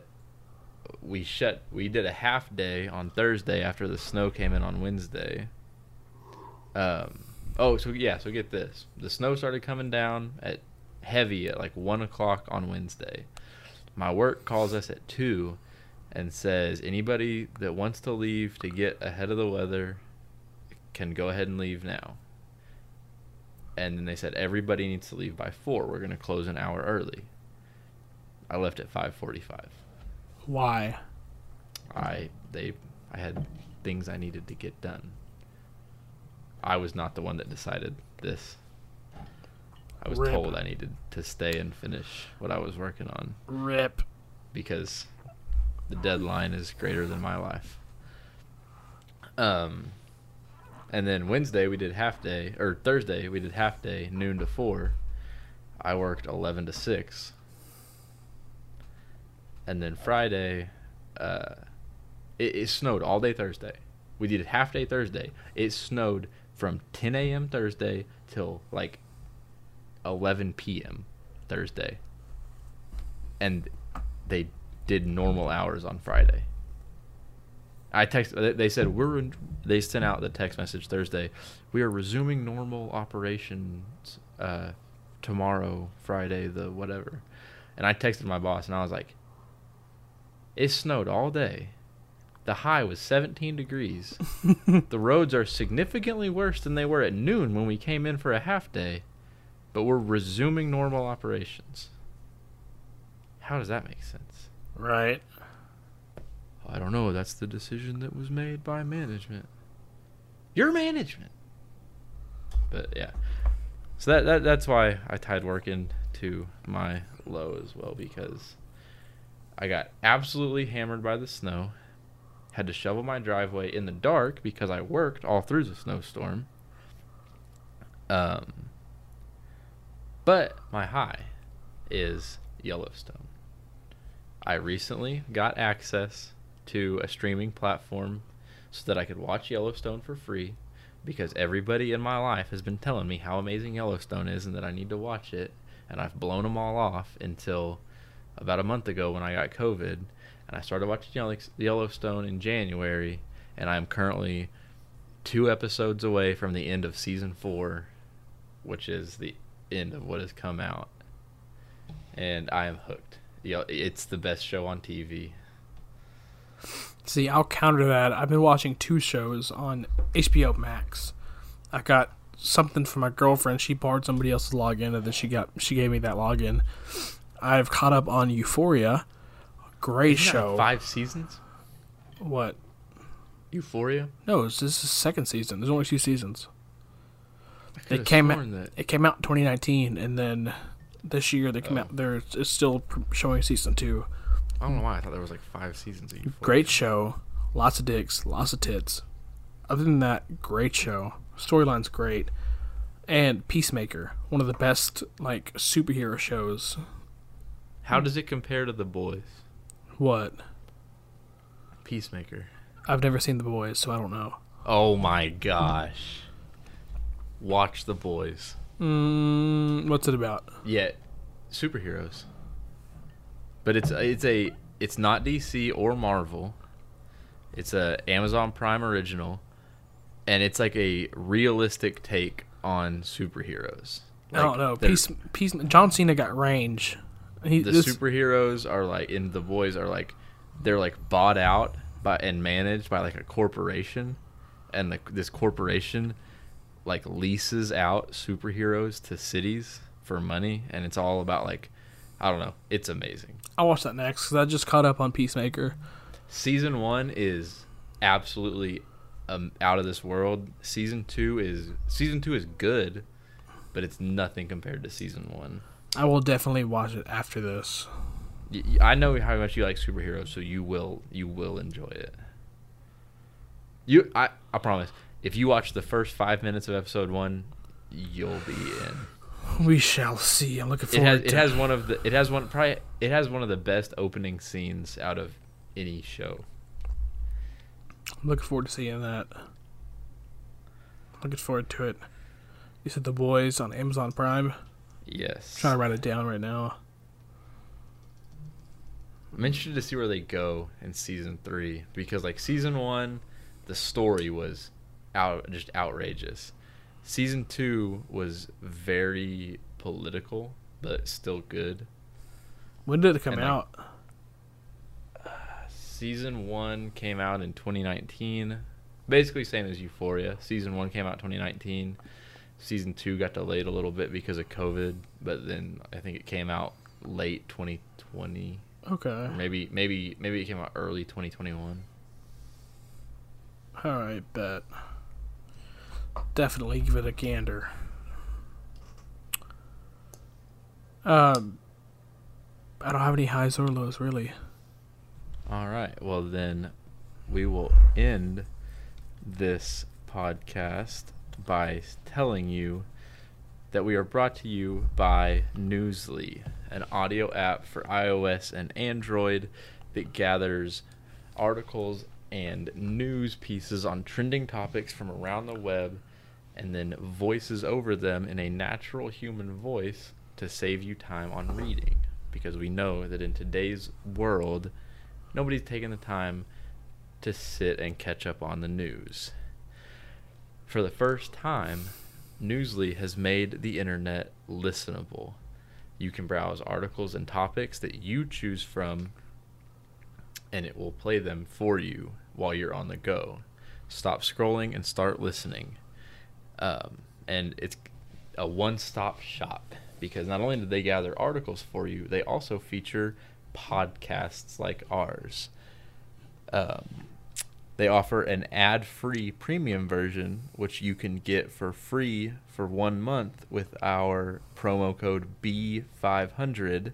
we shut we did a half day on Thursday after the snow came in on Wednesday. Um oh so yeah, so get this. The snow started coming down at heavy at like one o'clock on Wednesday. My work calls us at two and says anybody that wants to leave to get ahead of the weather can go ahead and leave now. And then they said everybody needs to leave by four. We're gonna close an hour early. I left at five forty five. Why? I they I had things I needed to get done. I was not the one that decided this. I was Rip. told I needed to stay and finish what I was working on Rip. because the deadline is greater than my life. Um and then Wednesday we did half day or Thursday we did half day noon to 4. I worked 11 to 6. And then Friday uh it, it snowed all day Thursday. We did half day Thursday. It snowed from 10 a.m. Thursday till like 11 p.m. Thursday. And they did normal hours on Friday. I text. They said we're. They sent out the text message Thursday. We are resuming normal operations uh, tomorrow, Friday, the whatever. And I texted my boss and I was like, "It snowed all day. The high was 17 degrees. [LAUGHS] the roads are significantly worse than they were at noon when we came in for a half day, but we're resuming normal operations." How does that make sense? Right. I don't know. That's the decision that was made by management. Your management. But yeah. So that, that that's why I tied work into my low as well because I got absolutely hammered by the snow. Had to shovel my driveway in the dark because I worked all through the snowstorm. Um but my high is Yellowstone. I recently got access to a streaming platform so that I could watch Yellowstone for free because everybody in my life has been telling me how amazing Yellowstone is and that I need to watch it. And I've blown them all off until about a month ago when I got COVID. And I started watching Yellowstone in January. And I'm currently two episodes away from the end of season four, which is the end of what has come out. And I am hooked. It's the best show on TV. See, I'll counter that. I've been watching two shows on HBO Max. I got something from my girlfriend. She borrowed somebody else's login, and then she got she gave me that login. I've caught up on Euphoria. Great Isn't show. Five seasons. What? Euphoria. No, this is the second season. There's only two seasons. It came out. That... It came out in 2019, and then this year they come oh. out. There is still showing season two. I don't know why I thought there was like five seasons. Of Great show, lots of dicks, lots of tits. Other than that, great show. Storyline's great, and Peacemaker, one of the best like superhero shows. How does it compare to The Boys? What? Peacemaker. I've never seen The Boys, so I don't know. Oh my gosh! Watch The Boys. Mm, what's it about? Yeah, superheroes but it's it's a it's not DC or Marvel. It's a Amazon Prime original, and it's like a realistic take on superheroes. Like, I don't know. Peace, peace. John Cena got range. He, the this, superheroes are like, and the boys are like, they're like bought out by and managed by like a corporation, and the, this corporation like leases out superheroes to cities for money, and it's all about like I don't know. It's amazing. I'll watch that next because I just caught up on Peacemaker. Season one is absolutely um, out of this world. Season two is season two is good, but it's nothing compared to season one. I will definitely watch it after this. I know how much you like superheroes, so you will you will enjoy it. You, I, I promise. If you watch the first five minutes of episode one, you'll be in. We shall see. I'm looking forward. It has, to it has one of the it has one probably it has one of the best opening scenes out of any show. I'm looking forward to seeing that. Looking forward to it. You said the boys on Amazon Prime. Yes. I'm trying to write it down right now. I'm interested to see where they go in season three because like season one, the story was out just outrageous Season two was very political, but still good. When did it come and out? Like, [SIGHS] season one came out in 2019. Basically, same as Euphoria. Season one came out 2019. Season two got delayed a little bit because of COVID, but then I think it came out late 2020. Okay. maybe maybe maybe it came out early 2021. All right, bet definitely give it a gander. Um, I don't have any highs or lows really. All right. Well, then we will end this podcast by telling you that we are brought to you by Newsly, an audio app for iOS and Android that gathers articles and news pieces on trending topics from around the web and then voices over them in a natural human voice to save you time on reading. Because we know that in today's world, nobody's taking the time to sit and catch up on the news. For the first time, Newsly has made the internet listenable. You can browse articles and topics that you choose from, and it will play them for you while you're on the go. Stop scrolling and start listening. Um, and it's a one stop shop because not only do they gather articles for you, they also feature podcasts like ours. Um, they offer an ad free premium version, which you can get for free for one month with our promo code B500.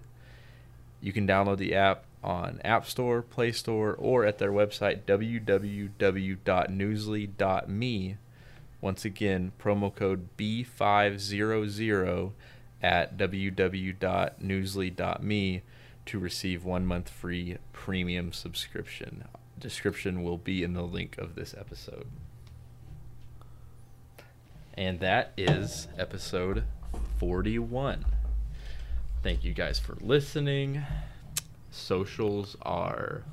You can download the app on App Store, Play Store, or at their website www.newsly.me. Once again, promo code B500 at www.newsly.me to receive one month free premium subscription description will be in the link of this episode. And that is episode 41. Thank you guys for listening. Socials are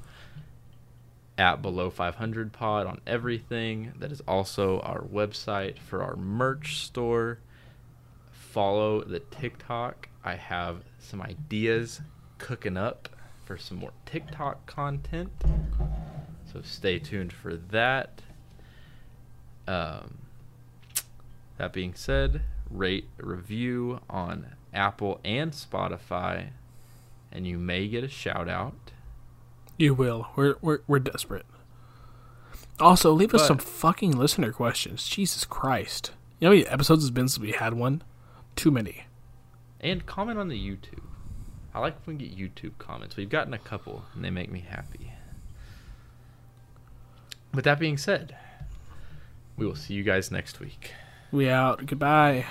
at below 500 pod on everything. That is also our website for our merch store. Follow the TikTok. I have some ideas cooking up for some more TikTok content. So stay tuned for that. Um, that being said, rate, review on Apple and Spotify, and you may get a shout out. You will. We're we're we're desperate. Also, leave us some fucking listener questions. Jesus Christ. You know how many episodes it's been since we had one? Too many. And comment on the YouTube. I like when we get YouTube comments. We've gotten a couple, and they make me happy. With that being said, we will see you guys next week. We out. Goodbye.